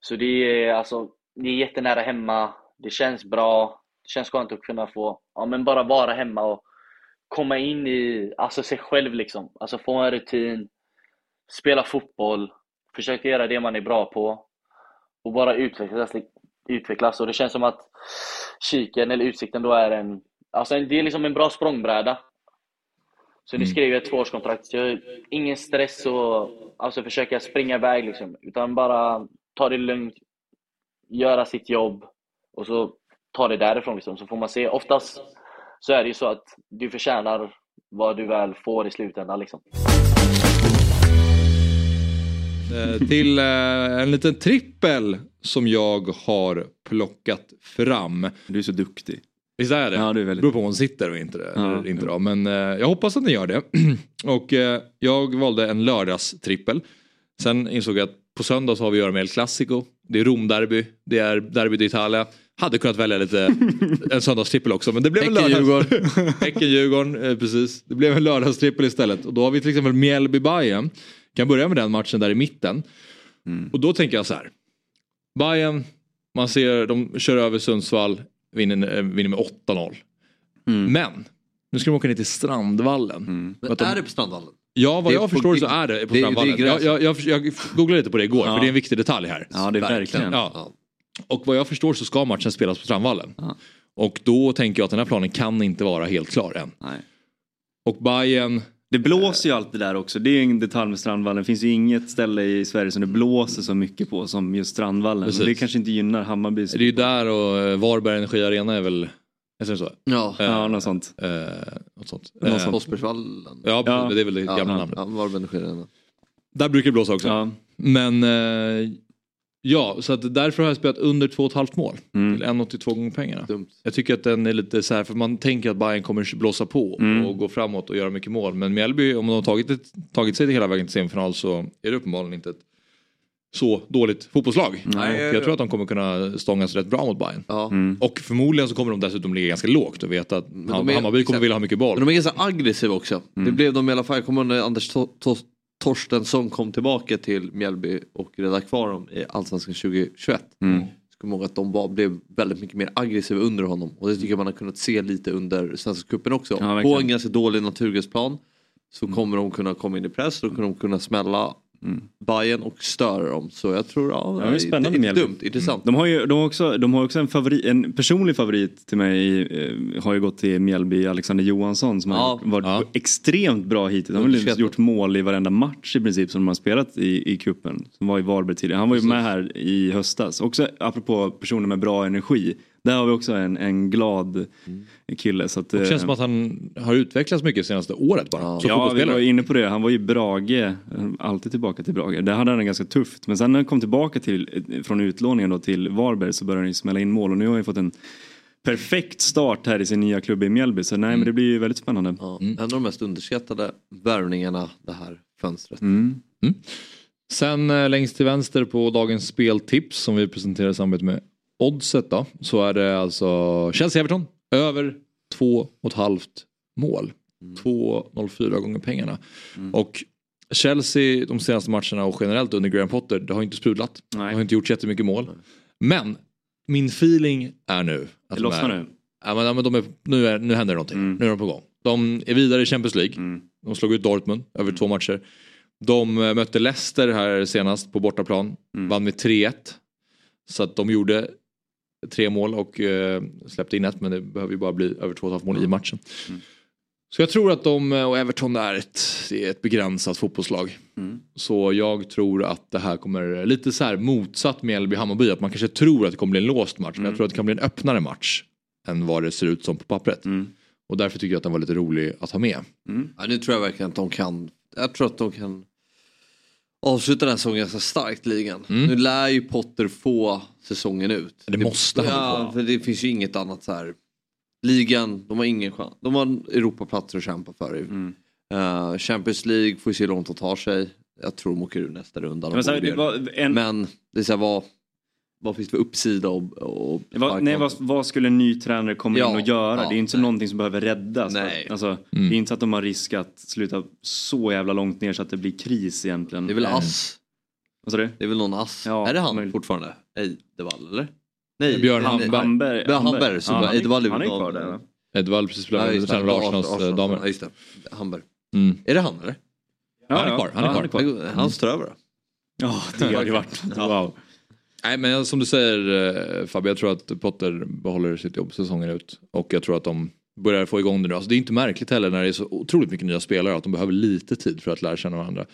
Så det är alltså, det är jättenära hemma. Det känns bra. Det känns skönt att kunna få, ja men bara vara hemma och komma in i, alltså sig själv liksom. Alltså få en rutin, spela fotboll, försöka göra det man är bra på och bara utvecklas, utvecklas. Och det känns som att kiken eller utsikten då är en, alltså en, det är liksom en bra språngbräda. Så nu skrev jag ett tvåårskontrakt. Så ingen stress och alltså försöka springa iväg liksom. Utan bara ta det lugnt, göra sitt jobb och så ta det därifrån liksom. Så får man se. Oftast så är det ju så att du förtjänar vad du väl får i slutändan liksom. Eh, till eh, en liten trippel som jag har plockat fram. Du är så duktig. Visst är det? Ja, du är väldigt- beror på om hon sitter och inte det. Ja, eller inte då. Men eh, jag hoppas att ni gör det. och eh, jag valde en lördagstrippel. Sen insåg jag att på söndag så har vi att göra med El Clasico. Det är Romderby, det är Derby d'Italia. Hade kunnat välja lite en söndagstrippel också men det blev en Häcken-Djurgården. lördags... Häcken-Djurgården, eh, precis. Det blev en lördagstrippel istället. Och då har vi till exempel Mjällby-Bayern. Kan börja med den matchen där i mitten. Och då tänker jag så här. Bayern, man ser de kör över Sundsvall, vinner, eh, vinner med 8-0. Men, nu ska de åka ner till Strandvallen. För Men de- är det på Strandvallen? Ja, vad Det jag förstår det- så är det på det- det är Strandvallen. gräs. jag, jag, jag, jag googlade lite på det igår Ja. för det är en viktig detalj här. Ja, det är verkligen. Ja. Och vad jag förstår så ska matchen spelas på Strandvallen. Ja. Och då tänker jag att den här planen kan inte vara helt klar än. Nej. Och Bayern Det blåser ju alltid där också. Det är en detalj med Strandvallen. Det finns ju inget ställe i Sverige som det blåser så mycket på som just Strandvallen. Precis. Och det kanske inte gynnar Hammarby. det är ju där och eh, Varberg Energi Arena är väl, är det så? Ja. Ja, något sånt. Eh, något sånt. Något sånt. Osbergsvallen. Ja, Ja. det är väl det gamla ja, namnet. ja, Varberg Energi Där brukar det blåsa också. Ja. Men ja, så att därför har jag spelat under 2,5 mål. Mm. Till 1,82 gånger pengarna. Dumt. Jag tycker att den är lite så här, för man tänker att Bayern kommer blåsa på Mm. och gå framåt och göra mycket mål. Men Mjällby, om de har tagit, ett, tagit sig hela vägen till semifinal så är det uppenbarligen inte ett så dåligt fotbollslag. Nej. och jag tror att de kommer kunna stångas rätt bra mot Bayern. Ja. Mm. Och förmodligen så kommer de dessutom ligga ganska lågt och veta att Hammarby kommer vilja ha mycket boll. Men de är ganska aggressiva också. Det blev de i alla fall. Jag kommer ihåg när Anders Torstensson kom tillbaka till Mjällby och räddade kvar dem i Allsvenskan 2021. Mm. Jag kommer ihåg att de var, blev väldigt mycket mer aggressiva under honom. Och det tycker jag man har kunnat se lite under Svenska cupen också. Ja. På en ganska dålig naturgräsplan så kommer de kunna komma in i press, då kommer de kunna smälla Bayern och störa dem. Så jag tror, ja, Ja, det är spännande inte Mjällby. dumt, intressant. De har ju de har också, de har också en, favorit, en personlig favorit till mig. Eh, har ju gått till Mjällby, Alexander Johansson som Ja. har varit extremt bra hittills. Han har gjort mål i varenda match i princip som de har spelat i, i kuppen Som var i Varberg tidigare. Han var ju med här i höstas. Också apropå personer med bra energi. Där har vi också en, en glad kille. Så att, Det eh, känns som att han har utvecklats mycket senaste året bara. Som Ja, vi var inne på det. Han var ju Brage, eh, alltid tillbaka till Brage. Där hade han det ganska tufft. Men sen när han kom tillbaka till, eh, från utlåningen då till Varberg så började han ju smälla in mål och nu har han fått en perfekt start här i sin nya klubb i Mjällby. Så nej men det blir ju väldigt spännande. Ja, En av de mest underskattade värvningarna det här fönstret. Mm. Sen eh, längst till vänster på dagens speltips som vi presenterar i samarbete med Oddset då. Så är det alltså Chelsea-Everton över 2,5 mål. 2,04 gånger pengarna. Och Chelsea de senaste matcherna och generellt under Graham Potter det har inte sprudlat. Nej. Det har inte gjort jättemycket mål. Men min feeling är nu att Det de lossnar är, nu. Ja, men, ja, men de är, nu, är, nu händer det någonting. Nu är de på gång. De är vidare i Champions League. De slog ut Dortmund över två matcher. De eh, mötte Leicester här senast på bortaplan. Vann med 3-1. Så att de gjorde tre mål och eh, släppte in ett men det behöver ju bara bli över 2,5 mål i matchen. Så jag tror att de och Everton är ett, det är ett begränsat fotbollslag. Så jag tror att det här kommer lite så här motsatt Mjällby-Hammarby. Att man kanske tror att det kommer bli en låst match. Men jag tror att det kan bli en öppnare match. Än vad det ser ut som på pappret. Och därför tycker jag att den var lite rolig att ha med. Ja, nu tror jag verkligen att de kan, jag tror att de kan avsluta den här säsongen ganska starkt ligan. Nu lär ju Potter få säsongen ut. Det måste han Ja, få. för det finns ju inget annat så här. Ligan, de har ingen chans. De har Europaplatser att kämpa för. Mm. Eh, Champions League får vi se hur långt de tar sig. Jag tror de åker ur nästa runda. De Men, det en, Men det är så här, vad, vad finns det för uppsida och, och det var, nej, vad, vad skulle en ny tränare komma Ja, in och göra? ja, det är inte nej. någonting som behöver räddas. Nej. Alltså, Det är inte så att de har risk att sluta så jävla långt ner så att det blir kris egentligen. Det är väl Eh, ass. Vad sa du? Det är väl någon ass. Ja, är det han möjligt. fortfarande? Eidevall eller? Nej, Björn nej, Hamberg. Ja, han är- Eidevall är Han är kvar där va? Edvall precis Ja, spelat just det. tränade Arsenals Arsenal, eh, damer. Ja, just det. Hamberg. Mm. Är det han eller? Han är kvar, han är kvar. Han, står över då. Ja, det hade ju varit wow. Nej men som du säger eh, Fabio, jag tror att Potter behåller sitt jobb säsongen ut. Och jag tror att de börjar få igång det nu. Alltså, det är inte märkligt heller när det är så otroligt mycket nya spelare att de behöver lite tid för att lära känna varandra.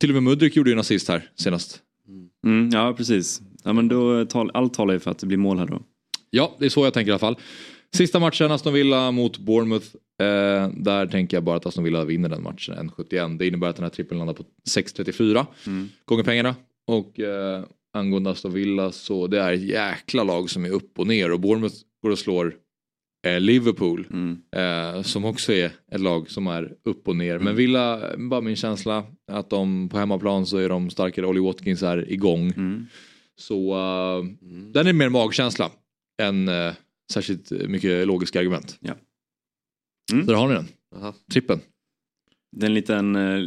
Till och med Mudryk gjorde ju en assist här senast. Mm, ja, precis. Ja, men då tal, allt talar ju för att det blir mål här då. Ja, det är så jag tänker i alla fall. Sista matchen, Aston Villa mot Bournemouth. Eh, där tänker jag bara att Aston Villa vinner den matchen, 1,71. Det innebär att den här trippeln landar på 6,34 gånger pengarna. Och eh, angående Aston Villa så det är ett jäkla lag som är upp och ner. Och Bournemouth går och slår eh, Liverpool. Eh, som också är ett lag som är upp och ner. Men Villa, bara min känsla, att de på hemmaplan så är de starkare. Ollie Watkins är igång. Så eh, den är mer magkänsla än eh, särskilt mycket logiska argument. Ja. Så där har ni den. Jaha. Trippen. Det är en liten, eh,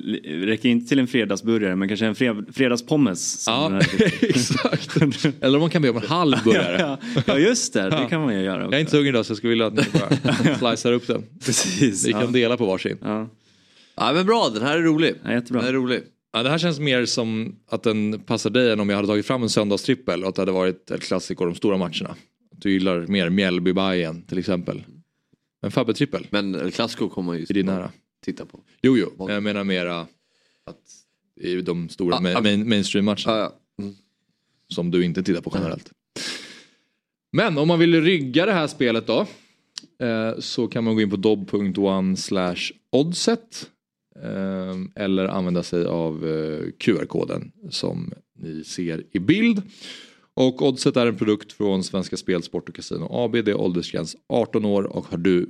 räcker inte till en fredagsburgare men kanske en fred, fredagspommes. Ja, den här- exakt. Eller om man kan be om en halv burgare. ja, ja just det, det kan man ju göra. Jag är inte så hungrig idag så jag skulle vilja att ni bara slicear upp den. Precis. Vi kan ja. dela på varsin. Ja. Ja men bra, den här är rolig. Ja, jättebra. Den är rolig. Ja, det här känns mer som att den passar dig än om jag hade tagit fram en söndagstrippel och att det hade varit ett klassiker de stora matcherna. Du gillar mer mjällby bayern till exempel. En Fabbe-trippel, Men Clasico kommer ju är din nära. Titta på. Jo, jo, jag menar mera att det är de stora Ah, main, ah. main, mainstream-matcherna Ja, ja. Mm. som du inte tittar på generellt. Men om man vill rygga det här spelet då eh, så kan man gå in på dob.one slash oddset eh, eller använda sig av eh, QR-koden som ni ser i bild. Och Oddset är en produkt från Svenska Spel, Sport och Casino AB. Det är åldersgräns 18 år och har du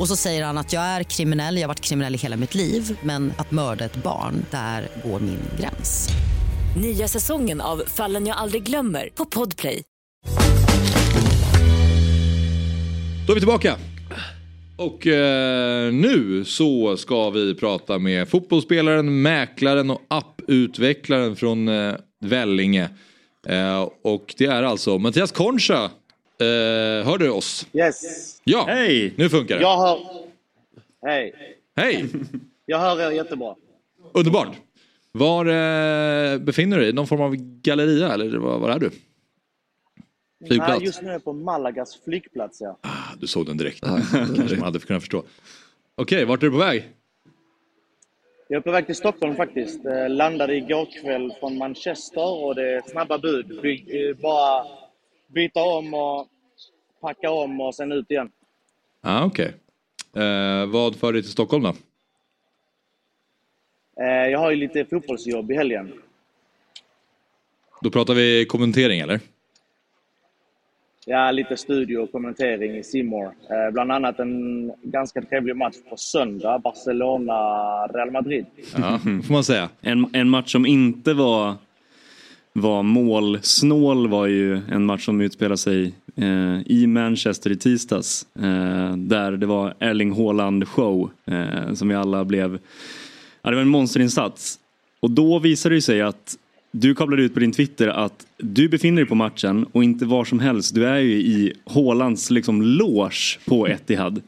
Och så säger han att jag är kriminell, jag har varit kriminell i hela mitt liv men att mörda ett barn, där går min gräns. Nya säsongen av Fallen jag aldrig glömmer på Podplay. Då är vi tillbaka. Och eh, nu så ska vi prata med fotbollsspelaren, mäklaren och apputvecklaren från eh, Vellinge. Eh, och det är alltså Mattias Concha. Eh, hör du oss? Yes. Ja, Hej! nu funkar det. Jag hör... Hej. Hej! Jag hör er jättebra. Underbart. Var eh, befinner du dig? Någon form av galleria eller var, var är du? Flygplats? Nej, just nu är jag på Malagas flygplats. Ja. Du såg den direkt. Kanske man hade kunnat förstå. Okej, vart är du på väg? Jag är på väg till Stockholm faktiskt. Eh, Landade igår kväll från Manchester och det är snabba bud. By, eh, bara byta om och packa om och sen ut igen. Ah, Okej. Eh, vad för dig till Stockholm då? Eh, Jag har ju lite fotbollsjobb i helgen. Då pratar vi kommentering eller? Ja, lite studio och kommentering i Simor. Eh, bland annat en ganska trevlig match på söndag. Barcelona-Real Madrid. Ja, får man säga. En, en match som inte var, var målsnål var ju en match som utspelade sig eh, i Manchester i tisdags. Eh, där det var Erling Haaland show eh, som vi alla blev... Ja, det var en monsterinsats. Och då visade det sig att du kablade ut på din Twitter att du befinner dig på matchen och inte var som helst. Du är ju i Haalands liksom loge på Etihad.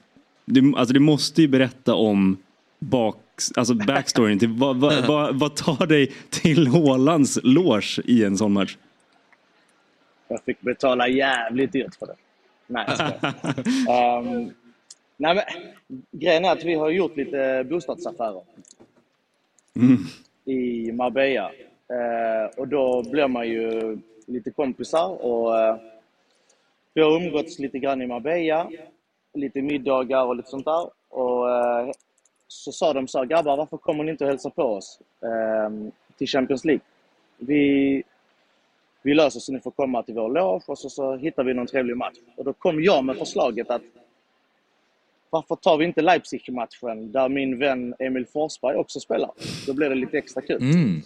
Du, alltså du måste ju berätta om bak, alltså backstoryn till vad, vad, vad, vad tar dig till Haalands loge i en sån match? Jag fick betala jävligt dyrt för det. Nej, um, nej men, Grejen är att vi har gjort lite bostadsaffärer i Marbella. Eh, och då blir man ju lite kompisar och eh, vi har umgåtts lite grann i Marbella. Lite middagar och lite sånt där. Och eh, så sa de så här, grabbar varför kommer ni inte och hälsar på oss eh, till Champions League? Vi, vi löser så ni får komma till vår loge och så, så hittar vi någon trevlig match. Och då kom jag med förslaget att varför tar vi inte Leipzig-matchen där min vän Emil Forsberg också spelar? Då blir det lite extra kul. Mm.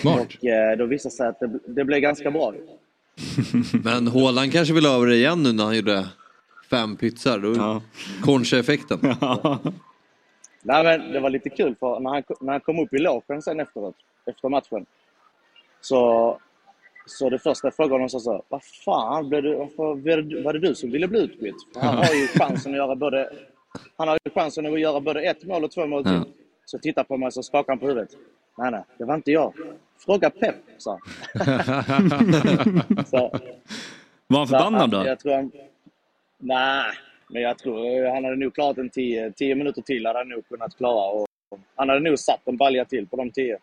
Smart. Och eh, då visade det sig att det, det blev ganska bra. Men Haaland kanske vill över det igen nu när han gjorde fem pytsar. Ja. Concha-effekten. Nej, men det var lite kul för när han, när han kom upp i logen sen efteråt, efter matchen, så, så det första jag frågade honom så sa vad fan, blev du, varför, var, det, var det du som ville bli utbytt? Han har ju chansen att göra både, han har ju chansen att göra både ett mål och två mål till. Ja. Så tittar på mig så skakar han på huvudet. Nej, nej, det var inte jag. Fråga Pep, sa han. så, Var han förbannad då? Jag tror han, nej, men jag tror han hade nog klarat en tio, tio minuter till. hade han nog kunnat klara. Och han hade nog satt en balja till på de tio.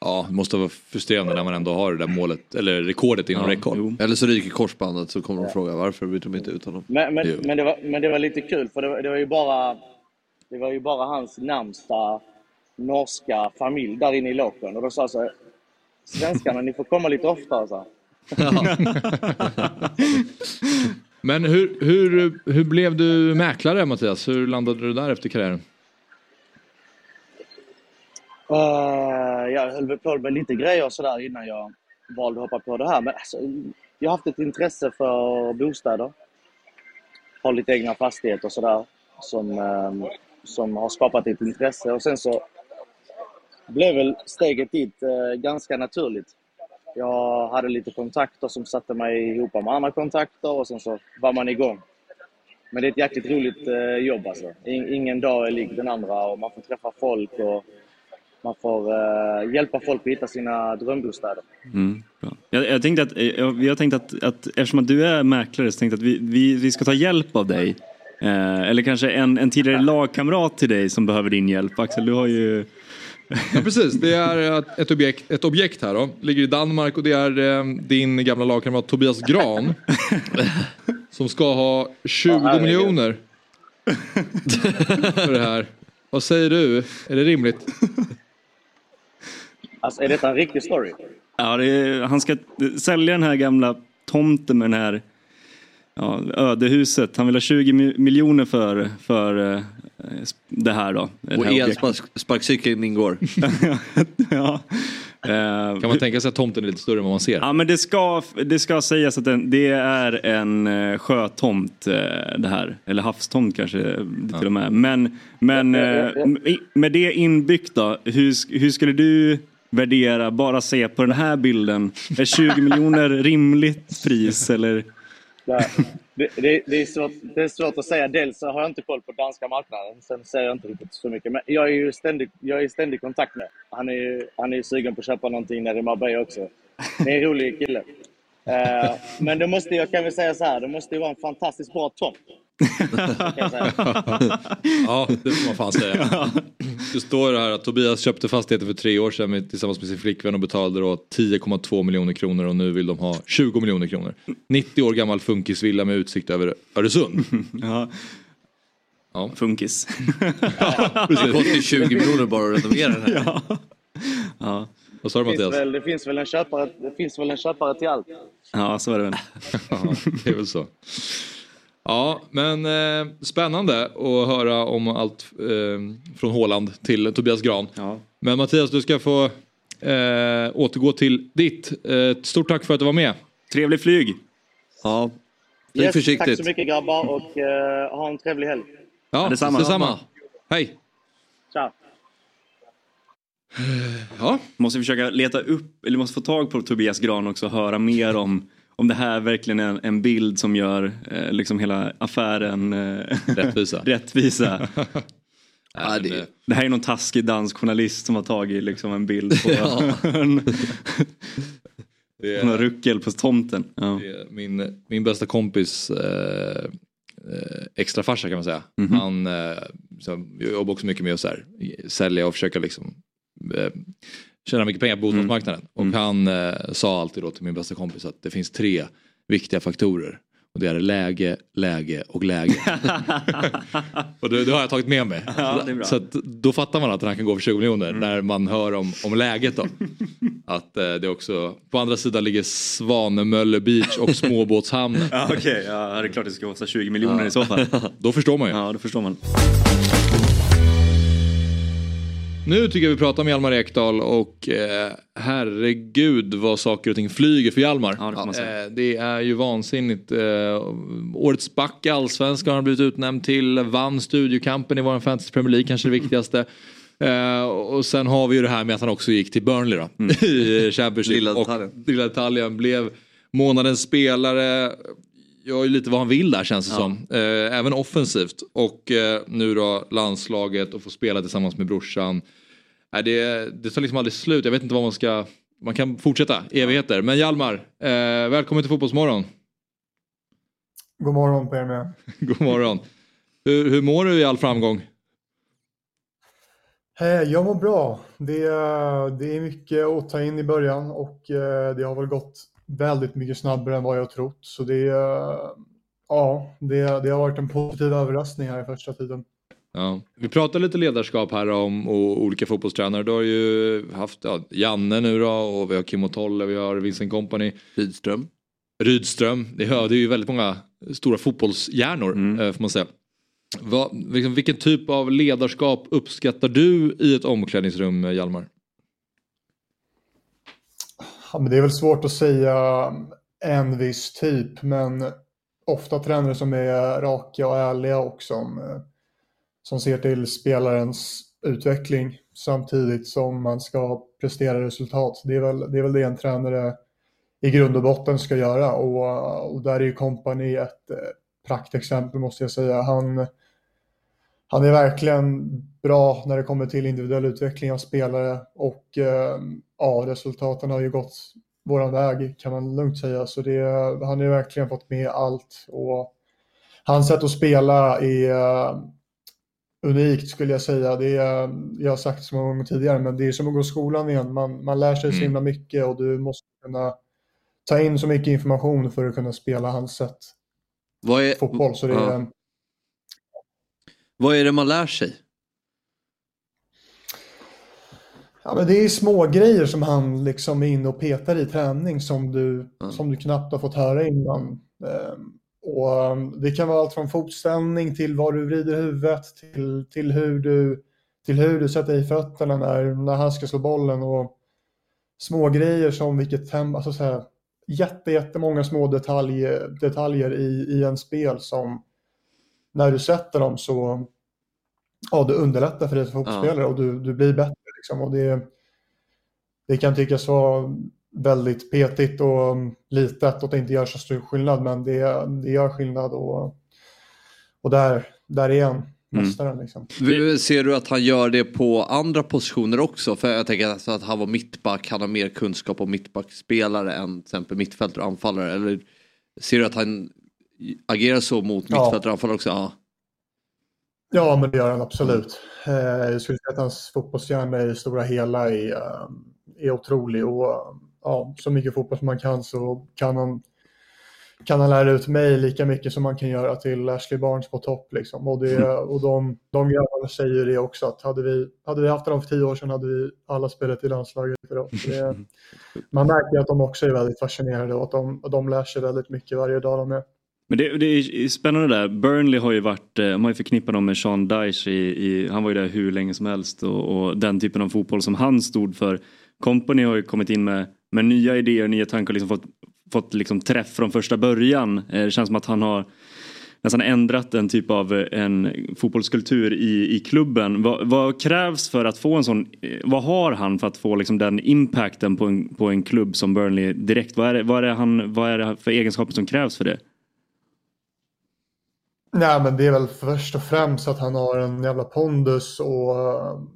Ja, det måste vara frustrerande när man ändå har det där målet, eller rekordet inom Ja, räckhåll. jo. Eller så ryker korsbandet så kommer de fråga varför byter de inte ut honom. Men, men, men, det var, men det var lite kul för det var, det var ju bara det var ju bara hans närmsta norska familj där inne i logen. Och då sa jag så här, svenskarna ni får komma lite oftare. Så. här. Men hur, hur, hur blev du mäklare Mattias? Hur landade du där efter karriären? Uh, jag höll väl på med lite grejer och sådär innan jag valde att hoppa på det här. Men alltså, jag har haft ett intresse för bostäder. Har lite egna fastigheter och sådär. Som, ehm, som har skapat ett intresse. Och sen så blev väl steget dit uh, ganska naturligt. Jag hade lite kontakter som satte mig ihop med andra kontakter och sen så var man igång. Men det är ett jäkligt roligt eh, jobb alltså. In- Ingen dag är lik den andra och man får träffa folk och man får eh, hjälpa folk att hitta sina drömbostäder. Mm, bra. Jag, jag tänkte att, eh, jag, jag tänkte att, att eftersom att du är mäklare så tänkte jag att vi, vi, vi ska ta hjälp av dig. Eh, eller kanske en, en tidigare lagkamrat till dig som behöver din hjälp. Axel, du har ju... Ja, precis. Det är ett- objekt, ett objekt här då. Ligger i Danmark och det är eh, din gamla lagkamrat Tobias Gran. som ska ha 20 herregud. miljoner. för det här. Vad säger du? Är det rimligt? Alltså är detta en riktig story? Ja, det är, han ska sälja den här gamla tomten med den här ja, ödehuset. Han vill ha 20 mi- miljoner för, för, eh, det här då. det Och elsparkcykeln ingår. ja. Eh, Kan man tänka sig att tomten är lite större än vad man ser? Ja men det ska, det ska sägas att den, det är en eh, sjötomt eh, det här. Eller havstomt kanske det till och med. Men, men eh, med det inbyggt då. Hur, hur skulle du värdera, bara se på den här bilden. Är 20 miljoner rimligt pris eller? Det, det, det, är svårt, det är svårt att säga. Dels så har jag inte koll på danska marknaden. Sen ser jag inte riktigt så mycket. Men jag är ju ständig, jag är i ständig kontakt med. Han är ju han är ju sugen på att köpa någonting nere i Marbella också. Det är en rolig kille. Eh, men det måste, jag kan väl säga så här. Det måste ju vara en fantastiskt bra tomt. Ja, det får man fan säga. Det står här att Tobias köpte fastigheten för tre år sedan tillsammans med sin flickvän och betalade då 10,2 miljoner kronor och nu vill de ha 20 miljoner kronor. 90 år gammal funkisvilla med utsikt över Öresund. Ja. Ja. Funkis. Det kostar ju 20 miljoner bara att renovera den här. ja. ja. Vad sa du Det finns, Mattias? väl, det, finns väl en köpare, det finns väl en köpare till allt. ja, så är det väl. Ja, det är väl så. Ja, men eh, spännande att höra om allt eh, från Håland till Tobias Gran. Ja. Men Mattias, du ska få eh, återgå till ditt. Eh, stort tack för att du var med. Trevlig flyg! Ja, flyg Yes, försiktigt. tack så mycket grabbar och eh, ha en trevlig helg. Ja, detsamma. detsamma. Hej! Ciao! Ja, Måste försöka leta upp, eller måste få tag på Tobias Gran också och höra mer om om det här verkligen är en, en bild som gör eh, liksom hela affären eh, rättvisa. rättvisa. Ja, det, Det här är någon taskig dansk journalist som har tagit liksom en bild på en, det på någon är, ruckel på tomten. Ja. är min, min bästa kompis eh, eh, extra farsa kan man säga. Mhm. Han eh, så, jag jobbar också mycket med att så här, sälja och försöka liksom eh, tjäna mycket pengar på bostadsmarknaden. Och han eh, sa alltid då till min bästa kompis att det finns tre viktiga faktorer. Och det är läge, läge och läge. och det, det har jag tagit med mig. Ja. Så att, då fattar man att han kan gå för 20 miljoner när man hör om, om läget då. att eh, det också, på andra sidan ligger Svanemölle Beach och småbåtshamnen. Ja, Okej, ja, det är klart det ska kosta 20 miljoner i så fall. Då förstår man ju. Ja, då förstår man. Nu tycker jag vi pratar om Hjalmar Ekdal och eh, herregud vad saker och ting flyger för Hjalmar. Ja, det. Eh, det är ju vansinnigt. Eh, årets back i Allsvenskan har han blivit utnämnd till. Vann studiokampen i vår Fantasy Premier League, kanske det viktigaste. Eh, och sen har vi ju det här med att han också gick till Burnley då. Mm. I Championship. Lilla och lilla detaljen blev månadens spelare. Gör ju lite vad han vill där känns det som. Eh, även offensivt. Och eh, nu då landslaget och få spela tillsammans med brorsan. Nej, det, det tar liksom aldrig slut. Jag vet inte vad man ska... Man kan fortsätta evigheter. Men Hjalmar, eh, välkommen till Fotbollsmorgon. God morgon på er med. God morgon. Hur, hur mår du i all framgång? Eh, Jag mår bra. Det är, det är mycket att ta in i början och eh, det har väl gått väldigt mycket snabbare än vad jag trott. Så det, är- ja, det, det har varit en positiv överraskning här i första tiden. Ja. Vi pratar lite ledarskap här om och olika fotbollstränare. Du har ju haft ja, Janne nu då och vi har Kim och Tolle, vi har Vincent Company. Rydström. Rydström. Det, är- det är ju väldigt många stora fotbollshjärnor Mm. eh, får man säga. Vad, liksom, vilken typ av ledarskap uppskattar du i ett omklädningsrum Hjalmar? Ja, men det är väl svårt att säga en viss typ, men ofta tränare som är raka och ärliga och som, eh, som ser till spelarens utveckling samtidigt som man ska prestera resultat. Det är väl det, är väl det en tränare i grund och botten ska göra och, och där är ju Company ett eh, praktexempel måste jag säga. Han, han är verkligen bra när det kommer till individuell utveckling av spelare och eh, ja, resultaten har ju gått våran väg kan man lugnt säga. Så det, han har ju verkligen fått med allt och hans sätt att spela är unikt skulle jag säga. Det är, jag har sagt så många gånger tidigare, men det är som att gå skolan igen. Man, man lär sig så Mm. himla mycket och du måste kunna ta in så mycket information för att kunna spela hans sätt Vad är, fotboll. Så det är, ja. vad är det man lär sig? Ja, men det är små grejer som han liksom är inne och petar i träning som du, Ja. som du knappt har fått höra innan. Ehm, och um, det kan vara allt från fotställning till var du vrider huvudet till, till, hur, du, till hur du sätter i fötterna när, när han ska slå bollen. Och små grejer som vilket tempo, alltså så här, jätte, jättemånga små detalj, detaljer i, i en spel som när du sätter dem så ja, det underlättar för dig som fotbollsspelare och du, du blir bättre. Liksom. Och det, det kan tyckas vara väldigt petigt och litet och det inte gör så stor skillnad men det, det gör skillnad och, och där, där är han. Mästaren, liksom. Ser du att han gör det på andra positioner också? För jag tänker alltså att han var mittback, han har mer kunskap om mittbackspelare än till exempel mittfältare och anfallare. Eller ser du att han agerar så mot mittfältare och anfallare också? Ja. Ja, men det gör han absolut. Eh, Jag skulle säga att hans fotbollshjärna i stora hela är, eh, är otrolig. Och ja, så mycket fotboll som man kan så kan han, kan han lära ut mig lika mycket som man kan göra till Ashley Barnes på topp. Liksom. Och, det, och de, de grabbarna säger det också att hade vi, hade vi haft dem för tio år sedan hade vi alla spelat i landslaget idag. Det, man märker att de också är väldigt fascinerade och att de, de lär sig väldigt mycket varje dag de är. Men det, det är spännande där. Burnley har ju varit, eh, man har ju förknippat dem med Sean Dyche i, i, han var ju där hur länge som helst och, och den typen av fotboll som han stod för. Company har ju kommit in med, med nya idéer, nya tankar, liksom fått, fått liksom träff från första början. Eh, Det känns som att han har nästan ändrat en typ av eh, en fotbollskultur i, i klubben. Vad, vad krävs för att få en sån, eh, vad har han för att få liksom den impacten på en, på en klubb som Burnley direkt? Vad är, det, vad, är det han, vad är det för egenskaper som krävs för det? Nej, men det är väl först och främst att han har en jävla pondus och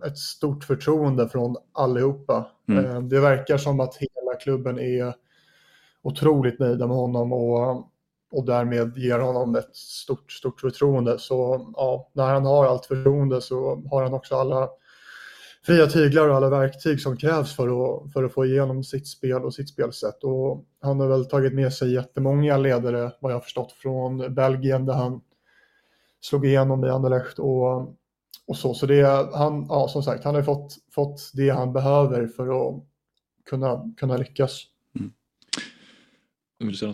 ett stort förtroende från allihopa. Mm. Eh, det verkar som att hela klubben är otroligt nöjda med honom och, och därmed ger honom ett stort, stort förtroende. Så ja, när han har allt förtroende så har han också alla fria tyglar och alla verktyg som krävs för att, för att få igenom sitt spel och sitt spelsätt. Och han har väl tagit med sig jättemånga ledare, vad jag har förstått, från Belgien där han slog igenom i Anderlecht och, och så. Så det, är- han, ja, som sagt, han har fått, fått det han behöver för att kunna, kunna lyckas.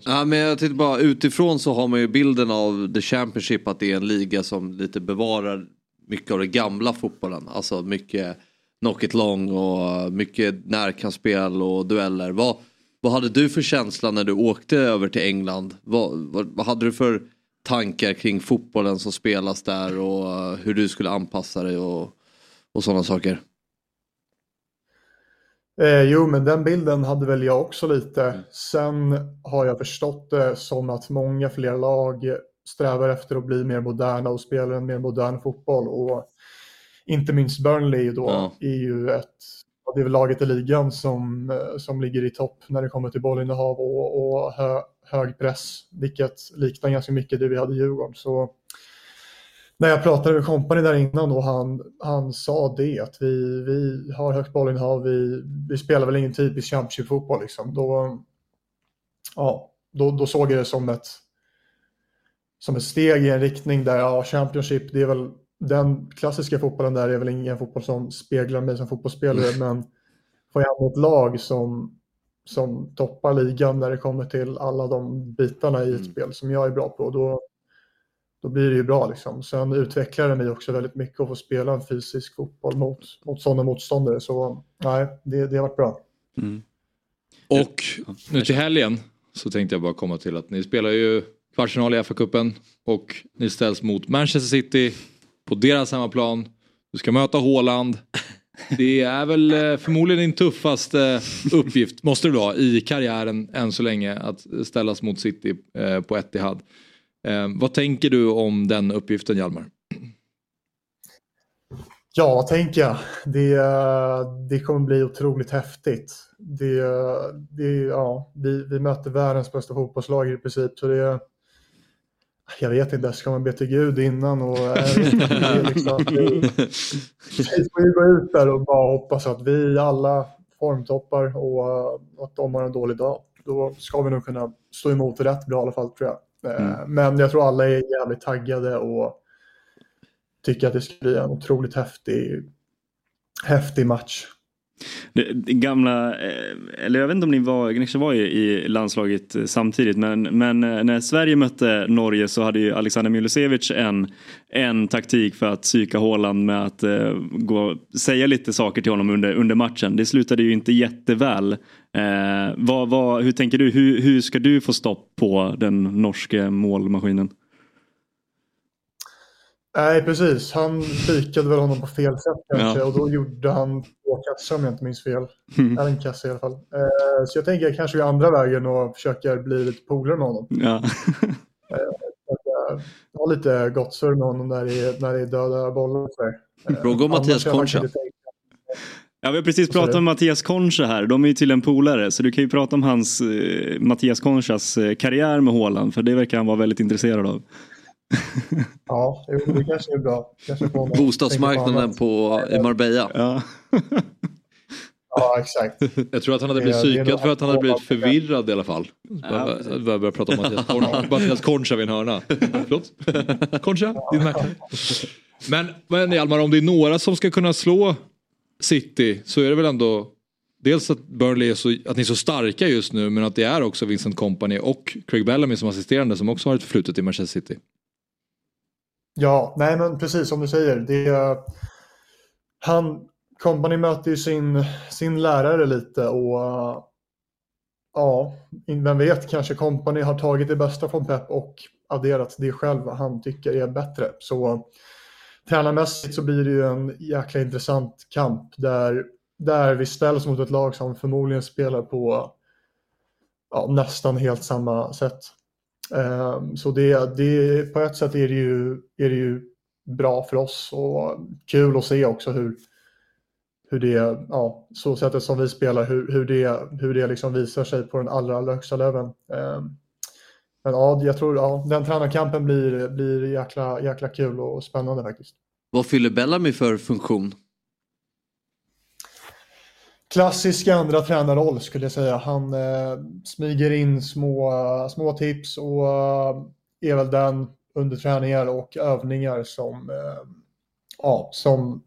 Ja, men jag tänkte bara utifrån så har man ju bilden av the Championship att det är en liga som lite bevarar mycket av det gamla fotbollen. Alltså mycket knock it long och mycket närkampsspel och dueller. Vad, vad hade du för känsla när du åkte över till England? Vad, vad, vad hade du för tankar kring fotbollen som spelas där och hur du skulle anpassa dig och, och sådana saker? Eh, jo, men den bilden hade väl jag också lite. Sen har jag förstått det som att många fler lag strävar efter att bli mer moderna och spela en mer modern fotboll. Och inte minst Burnley då Ja. är ju ett, det är väl laget i ligan som, eh, som ligger i topp när det kommer till bollinnehav och, och hö, hög press, vilket liknar ganska mycket det vi hade i Djurgården. Så när jag pratade med kompani där innan och han, han sa det att vi, vi har högt bollinnehav, vi, vi spelar väl ingen typisk Championship-fotboll liksom. Då, ja, då, då såg jag det som ett, som ett steg i en riktning där ja, Championship, det är väl den klassiska fotbollen där är väl ingen fotboll som speglar mig som fotbollsspelare, men får jag ett lag som, som toppar ligan när det kommer till alla de bitarna i ett spel som jag är bra på, då, då blir det ju bra. Liksom. Sen utvecklar det mig också väldigt mycket att få spela en fysisk fotboll mot, mot sådana motståndare. Så nej, det, det har varit bra. Och nu till helgen så tänkte jag bara komma till att ni spelar ju kvartsfinal i FA-cupen och ni ställs mot Manchester City på deras hemmaplan. Du ska möta Haaland. Det är väl eh, förmodligen din tuffaste eh, uppgift, måste det vara, i karriären än så länge att ställas mot City eh, på Etihad. Vad tänker du om den uppgiften Hjalmar? Ja, vad tänker jag? Det, det kommer bli otroligt häftigt. Det, det, ja, vi, vi möter världens bästa fotbollslag i princip. Så det, jag vet inte, ska man be till Gud innan? Och, inte, det liksom, vi, får ju gå ut där och bara hoppas att vi alla formtoppar och att de har en dålig dag. Då ska vi nog kunna stå emot rätt bra i alla fall tror jag. Eh, Men jag tror alla är jävligt taggade och tycker att det ska bli en otroligt häftig, häftig match det, det gamla, eh, eller jag vet inte om ni var, ni var ju i landslaget eh, samtidigt, men, men eh, när Sverige mötte Norge så hade ju Alexander Milosevic en, en taktik för att psyka Haaland med att eh, gå, säga lite saker till honom under, under matchen. Det slutade ju inte jätteväl. Eh, vad, vad, hur tänker du, hur, hur ska du få stopp på den norske målmaskinen? Nej, precis. Han pikade väl honom på fel sätt kanske ja. och då gjorde han två kassar om jag inte minns fel. Mm. Eller en kasse i alla fall. Eh, så jag tänker jag kanske går andra vägen och försöker bli lite polare med honom. Ja. eh, ha lite gott surr med honom när det är, när det är döda bollar. Eh, Fråga om Mattias Concha. Ja, vi har precis pratat om Mattias Concha här. De är ju till en polare. Så du kan ju prata om hans, eh, Mattias Conchas eh, karriär med Håland. För det verkar han vara väldigt intresserad av. ja, det kanske är bra. Kanske Bostadsmarknaden på, i Marbella. Ja. ja, exakt. Jag tror att han hade blivit psykad för att han hade blivit förvirrad i alla fall. Ja, började prata om Mattias, Mattias Concha vid en hörna. Förlåt? Concha, din mäklare. Men, men Hjalmar, om det är några som ska kunna slå City så är det väl ändå Dels att Burnley är så, att ni är så starka just nu men att det är också Vincent Company och Craig Bellamy som assisterande som också har ett förflutet i Manchester City. Ja, nej men precis som du säger. Det, han, Company möter ju sin, sin lärare lite och ja, vem vet, kanske Company har tagit det bästa från Pep och adderat det själv han tycker är bättre. Så tränarmässigt så blir det ju en jäkla intressant kamp där, där vi ställs mot ett lag som förmodligen spelar på ja, nästan helt samma sätt. Ehm, så det, det, på ett sätt är det, ju, är det ju bra för oss och kul att se också hur, hur det, ja, så sättet som vi spelar, hur, hur det, hur det liksom visar sig på den allra, allra högsta leveln. Ehm, men ja, jag tror ja, den tränarkampen blir, blir jäkla, jäkla kul och spännande faktiskt. Vad fyller Bellamy för funktion? Klassisk andra tränarroll skulle jag säga. Han eh, smyger in små, små tips och eh, är väl den under träningar och övningar som, eh, ja, som,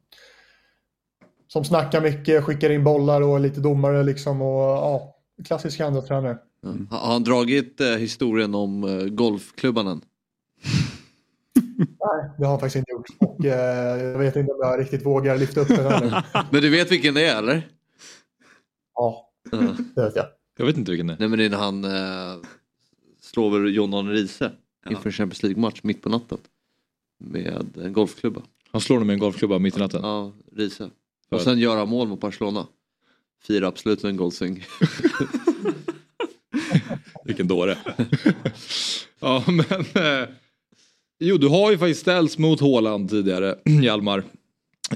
som snackar mycket, skickar in bollar och är lite domare liksom. Och, ja, klassisk andra tränare. Mm. Har han dragit eh, historien om eh, golfklubban än? Nej, det har han faktiskt inte gjort. Och, eh, jag vet inte om jag riktigt vågar lyfta upp den här Men du vet vilken det är eller? Ja, det vet jag. Jag vet inte vilken det är. Nej men det är när han eh, slår väl John Arne Riise ja. inför en Champions League-match mitt på natten. Med en golfklubba. Han slår honom med en golfklubba mitt i natten? Ja, Riise. Och sen gör han mål mot Barcelona. Firar absolut en goldsing. Vilken dåre. ja men. Eh, jo du har ju faktiskt ställts mot Håland tidigare, Hjalmar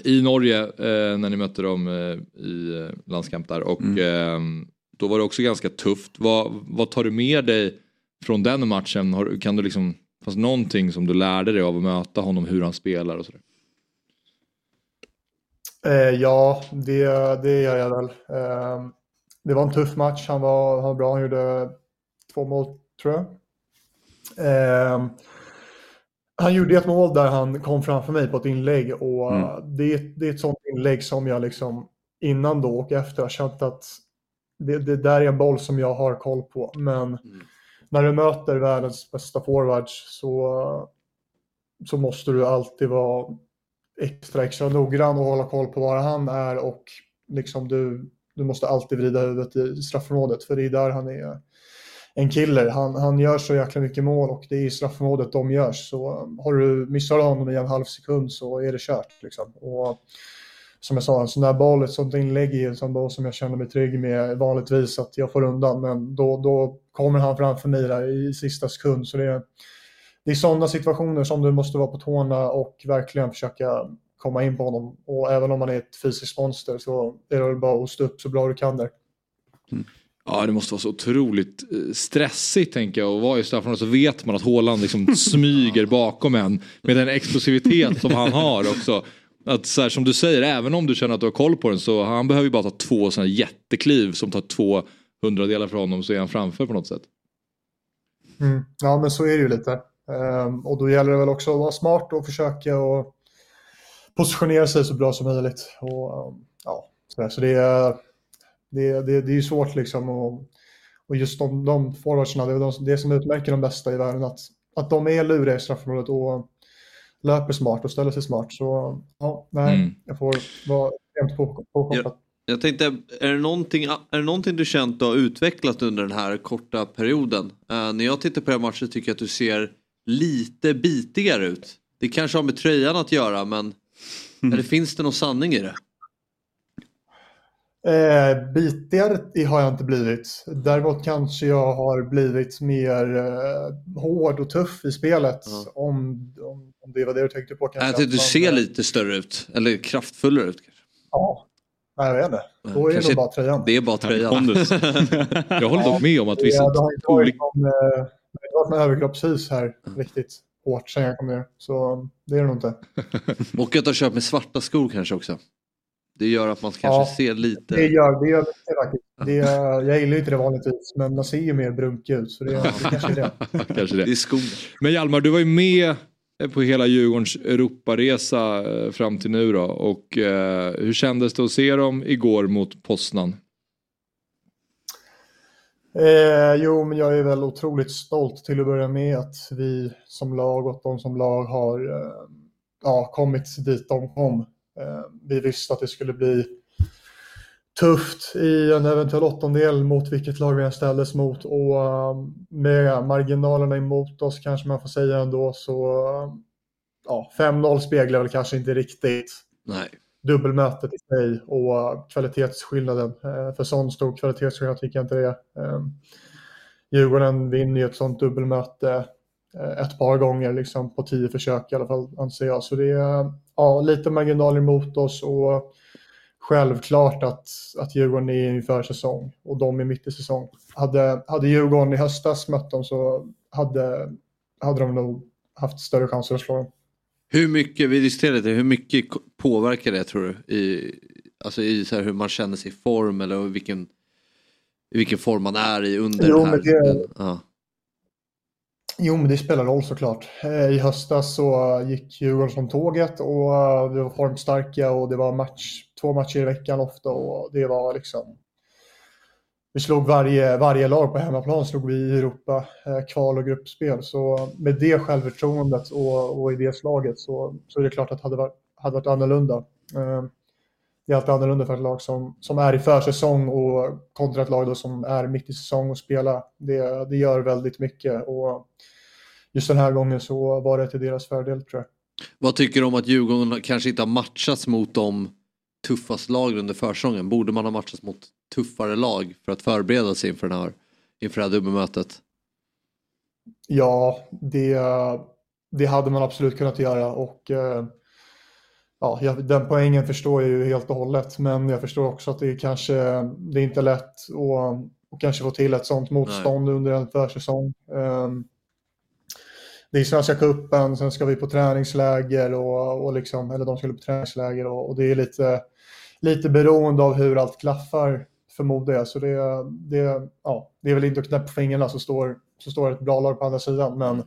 i Norge eh, när ni mötte dem eh, i eh, landskamp där och mm. eh, då var det också ganska tufft. Vad, vad tar du med dig från den matchen? Har, kan du liksom, fanns någonting som du lärde dig av att möta honom, hur han spelar och sådär? Eh, ja, det, det gör jag väl. Ehm, det var en tuff match. Han var, han var bra. Han gjorde två mål, tror jag. Han gjorde ett mål där han kom framför mig på ett inlägg och mm. det, det är ett sånt inlägg som jag liksom innan då och efter har känt att det, det där är en boll som jag har koll på. Men mm. när du möter världens bästa forwards så, så måste du alltid vara extra, extra noggrann och hålla koll på var han är och liksom du, du måste alltid vrida huvudet i straffområdet för det är där han är en killer. Han, han gör så jäkla mycket mål och det är i straffområdet de görs. Så um, har du missat honom i en halv sekund så är det kört. Liksom. Och um, som jag sa, en sån där boll, ett sånt inlägg är en sån boll som jag känner mig trygg med vanligtvis att jag får undan. Men då, då kommer han framför mig där i sista sekund. Så det är, det är sådana situationer som du måste vara på tårna och verkligen försöka komma in på honom. Och även om man är ett fysiskt monster så är det bara att stå upp så bra du kan där. Mm. Ja det måste vara så otroligt eh, stressigt tänker jag och vara i straffområdet så vet man att Håland liksom smyger bakom en med den explosivitet som han har också. Att så här, som du säger, även om du känner att du har koll på den så han behöver ju bara ta två sådana jättekliv som tar två hundradelar för honom så är han framför på något sätt. Mm. Ja men så är det ju lite. Um, och då gäller det väl också att vara smart och försöka och positionera sig så bra som möjligt. Och, um, ja, så, så det är Det, det, det är ju svårt liksom och, och just de, de forwardsarna, det är de, det som utmärker de bästa i världen, att, att de är luriga i straffområdet och löper smart och ställer sig smart. Så ja, nej, Mm. jag får vara rent på, påkopplad. Jag tänkte, är det, någonting, är det någonting du känt du har utvecklat under den här korta perioden? Eh, när jag tittar på den matchen tycker jag att du ser lite bitigare ut. Det kanske har med tröjan att göra men eller finns det någon sanning i det? Eh, bitigare i- har jag inte blivit. Däremot kanske jag har blivit mer eh, hård och tuff i spelet. Om, om, om det var det du tänkte på. Kanske. Jag tycker du ser eh, lite större ut, eller kraftfullare ut. Kanske. Ja, nej, jag vet inte. Då är det nog bara tröjan. Det är bara tröjan. Jag håller dock med om att vissa det har inte varit någon, eh, någon överkroppshus här riktigt hårt sen jag kom ner. Så det är det nog inte. Och att du har köpt med svarta skor kanske också. Det gör att man kanske Ja, ser lite... Det gör, det gör mycket faktiskt. Det, jag gillar ju inte det vanligtvis, men man ser ju mer brunkig ut. Så det, det kanske är det. Kanske det. Det är. Men Hjalmar, du var ju med på hela Djurgårdens Europaresa eh, fram till nu då. Och eh, hur kändes det att se dem igår mot Poznan? Eh, jo, men jag är väl otroligt stolt till att börja med att vi som lag och de som lag har eh, ja, kommit dit de kom. Eh, vi visste att det skulle bli tufft i en eventuell åttondel mot vilket lag vi än ställdes mot och eh, med marginalerna emot oss kanske man får säga ändå så eh, ja, 5-0 speglar väl kanske inte riktigt Nej. dubbelmötet i sig och kvalitetsskillnaden. För sån stor kvalitetsskillnad tycker jag inte det är. Djurgården vinner ju ett sånt dubbelmöte ett par gånger liksom på tio försök i alla fall anser jag. Så det är ja, lite marginaler mot oss och självklart att, att Djurgården är inför säsong och de är mitt i säsong. Hade, hade Djurgården i höstas mött dem så hade, hade de nog haft större chanser att slå dem. Hur mycket, vi diskuterade det, hur mycket påverkar det tror du? I, alltså i så hur man känner sig i form eller vilken, vilken form man är i under Jo, här. det- ja. Jo, men det spelar roll såklart. Eh, I höstas så gick Djurgården som tåget och eh, vi var formstarka och det var match, två matcher i veckan ofta och det var liksom... Vi slog varje, varje lag på hemmaplan slog vi i Europa, eh, kval och gruppspel. Så med det självförtroendet och, och i det slaget så, så är det klart att det hade varit, hade varit annorlunda. Det är alltid annorlunda för ett lag som, som är i försäsong och kontra ett lag som är mitt i säsong och spelar. Det, det gör väldigt mycket och just den här gången så var det till deras fördel tror jag. Vad tycker du om att Djurgården kanske inte har matchats mot de tuffaste lagen under försäsongen? Borde man ha matchats mot tuffare lag för att förbereda sig inför, den här, inför det här dubbelmötet? Ja, det, det hade man absolut kunnat göra och eh, ja, den poängen förstår jag ju helt och hållet. Men jag förstår också att det är kanske det är inte lätt att, kanske få till ett sånt motstånd under en försäsong. Ehm, Det är Svenska cupen, sen ska vi på träningsläger och, och liksom, eller de skulle på träningsläger och, och det är lite, lite beroende av hur allt klaffar förmodar jag. Så det, det, ja, det är väl inte att knäppa fingrarna så står, så står ett bra lag på andra sidan. Men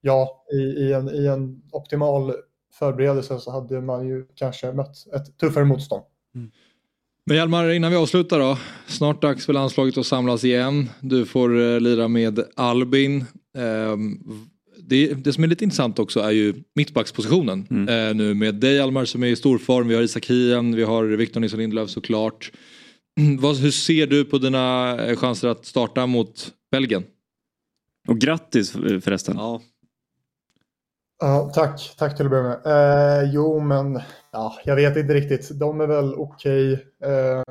ja, i, i, en, i en optimal förberedelse så hade man ju kanske mött ett tuffare motstånd. Men Hjalmar, innan vi avslutar då. Snart dags för landslaget att samlas igen. Du får eh, lira med Albin. Ehm, det, det som är lite intressant också är ju mittbackspositionen. Eh, nu med dig Hjalmar som är i stor form. Vi har Isak Hien, vi har Victor Nilsson Lindelöf såklart. Vad, hur ser du på dina eh, chanser att starta mot Belgien? Och grattis förresten. Ja. Ja, tack, tack till att börja med. Eh, jo, men ja, jag vet inte riktigt. De är väl okej. Eh,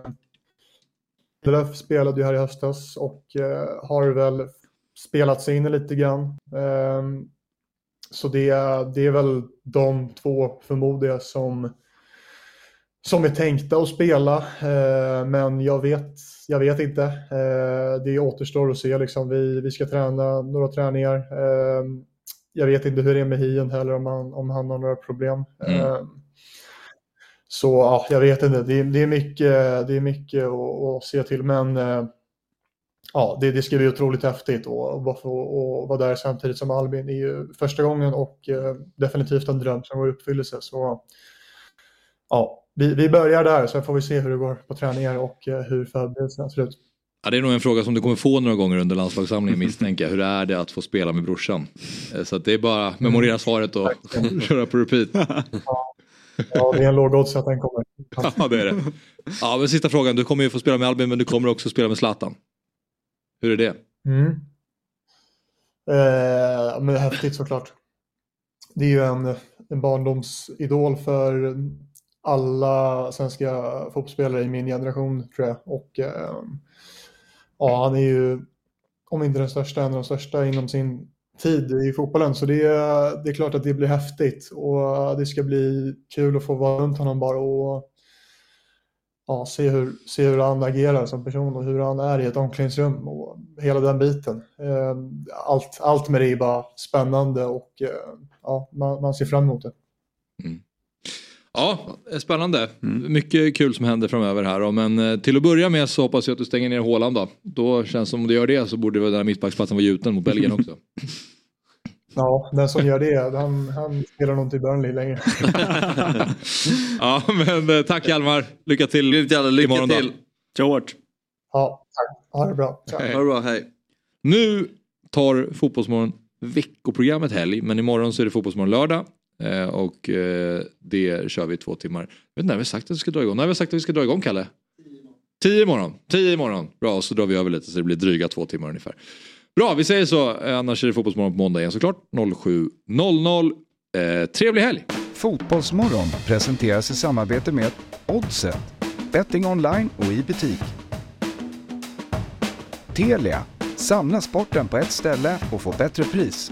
Löf spelade ju här i höstas och eh, har väl spelat sig in lite grann. Eh, så det, det är väl de två, förmodar jag, som, som är tänkta att spela. Eh, men jag vet, jag vet inte. Eh, det återstår att se. Liksom. Vi, vi ska träna några träningar. Eh, jag vet inte hur det är med Hien heller, om han, om han har några problem. Mm. Eh, så ja, jag vet inte. Det, är- det är mycket, det är mycket att, att se till. Men eh, ja, det, det ska bli otroligt häftigt och, och och vara där samtidigt som Albin är ju första gången och eh, definitivt en dröm som går i uppfyllelse. Så ja, vi, vi börjar där, sen får vi se hur det går på träningar och eh, hur förberedelserna ser ut. Ja, det är nog en fråga som du kommer få några gånger under landslagssamlingen misstänker jag. Hur är det att få spela med brorsan? Eh, Så det är bara att memorera svaret och köra på repeat. Ja, det är en låg odds att den kommer. Ja, det är det. Ja, men sista frågan. Du kommer ju få spela med Albin men du kommer också spela med Zlatan. Hur är det? Mm. Eh, men det är häftigt såklart. Det är ju en, en barndomsidol för alla svenska fotbollsspelare i min generation tror jag. Och eh, ja, han är ju, om inte den största, en av de största inom sin tid i fotbollen. Så det, är- det är klart att det blir häftigt och det ska bli kul att få vara runt honom bara och ja, se, hur, se hur han agerar som person och hur han är i ett omklädningsrum och hela den biten. Eh, allt, allt med det är bara spännande och eh, ja, man, man ser fram emot det. Ja, spännande. Mycket kul som händer framöver här. då. Men eh, till att börja med så hoppas jag att du stänger ner hålan då. Då känns det som om du gör det så borde väl den här mittbacksplatsen vara gjuten mot Belgien också. Ja, den som gör det, han, han spelar nog inte i Burnley längre. ja, men eh, tack Hjalmar. Lycka till Lycka imorgon till. Då. Kör hårt. Ja, tack. Ha det bra. Hej. Ha det bra, hej. Nu tar Fotbollsmorgon veckoprogrammet helg men imorgon så är det Fotbollsmorgon lördag. Eh, och eh, det kör vi i två timmar. Jag vet inte när vi har sagt att vi ska dra igång. När har vi sagt att vi ska dra igång Kalle? Tio imorgon. Tio imorgon. Bra, och så drar vi över lite så det blir dryga två timmar ungefär. Bra, vi säger så. Eh, annars är det Fotbollsmorgon på måndag igen såklart. 07.00. Eh, trevlig helg! Fotbollsmorgon presenteras i samarbete med Oddset, betting online och i butik. Telia, samla sporten på ett ställe och få bättre pris.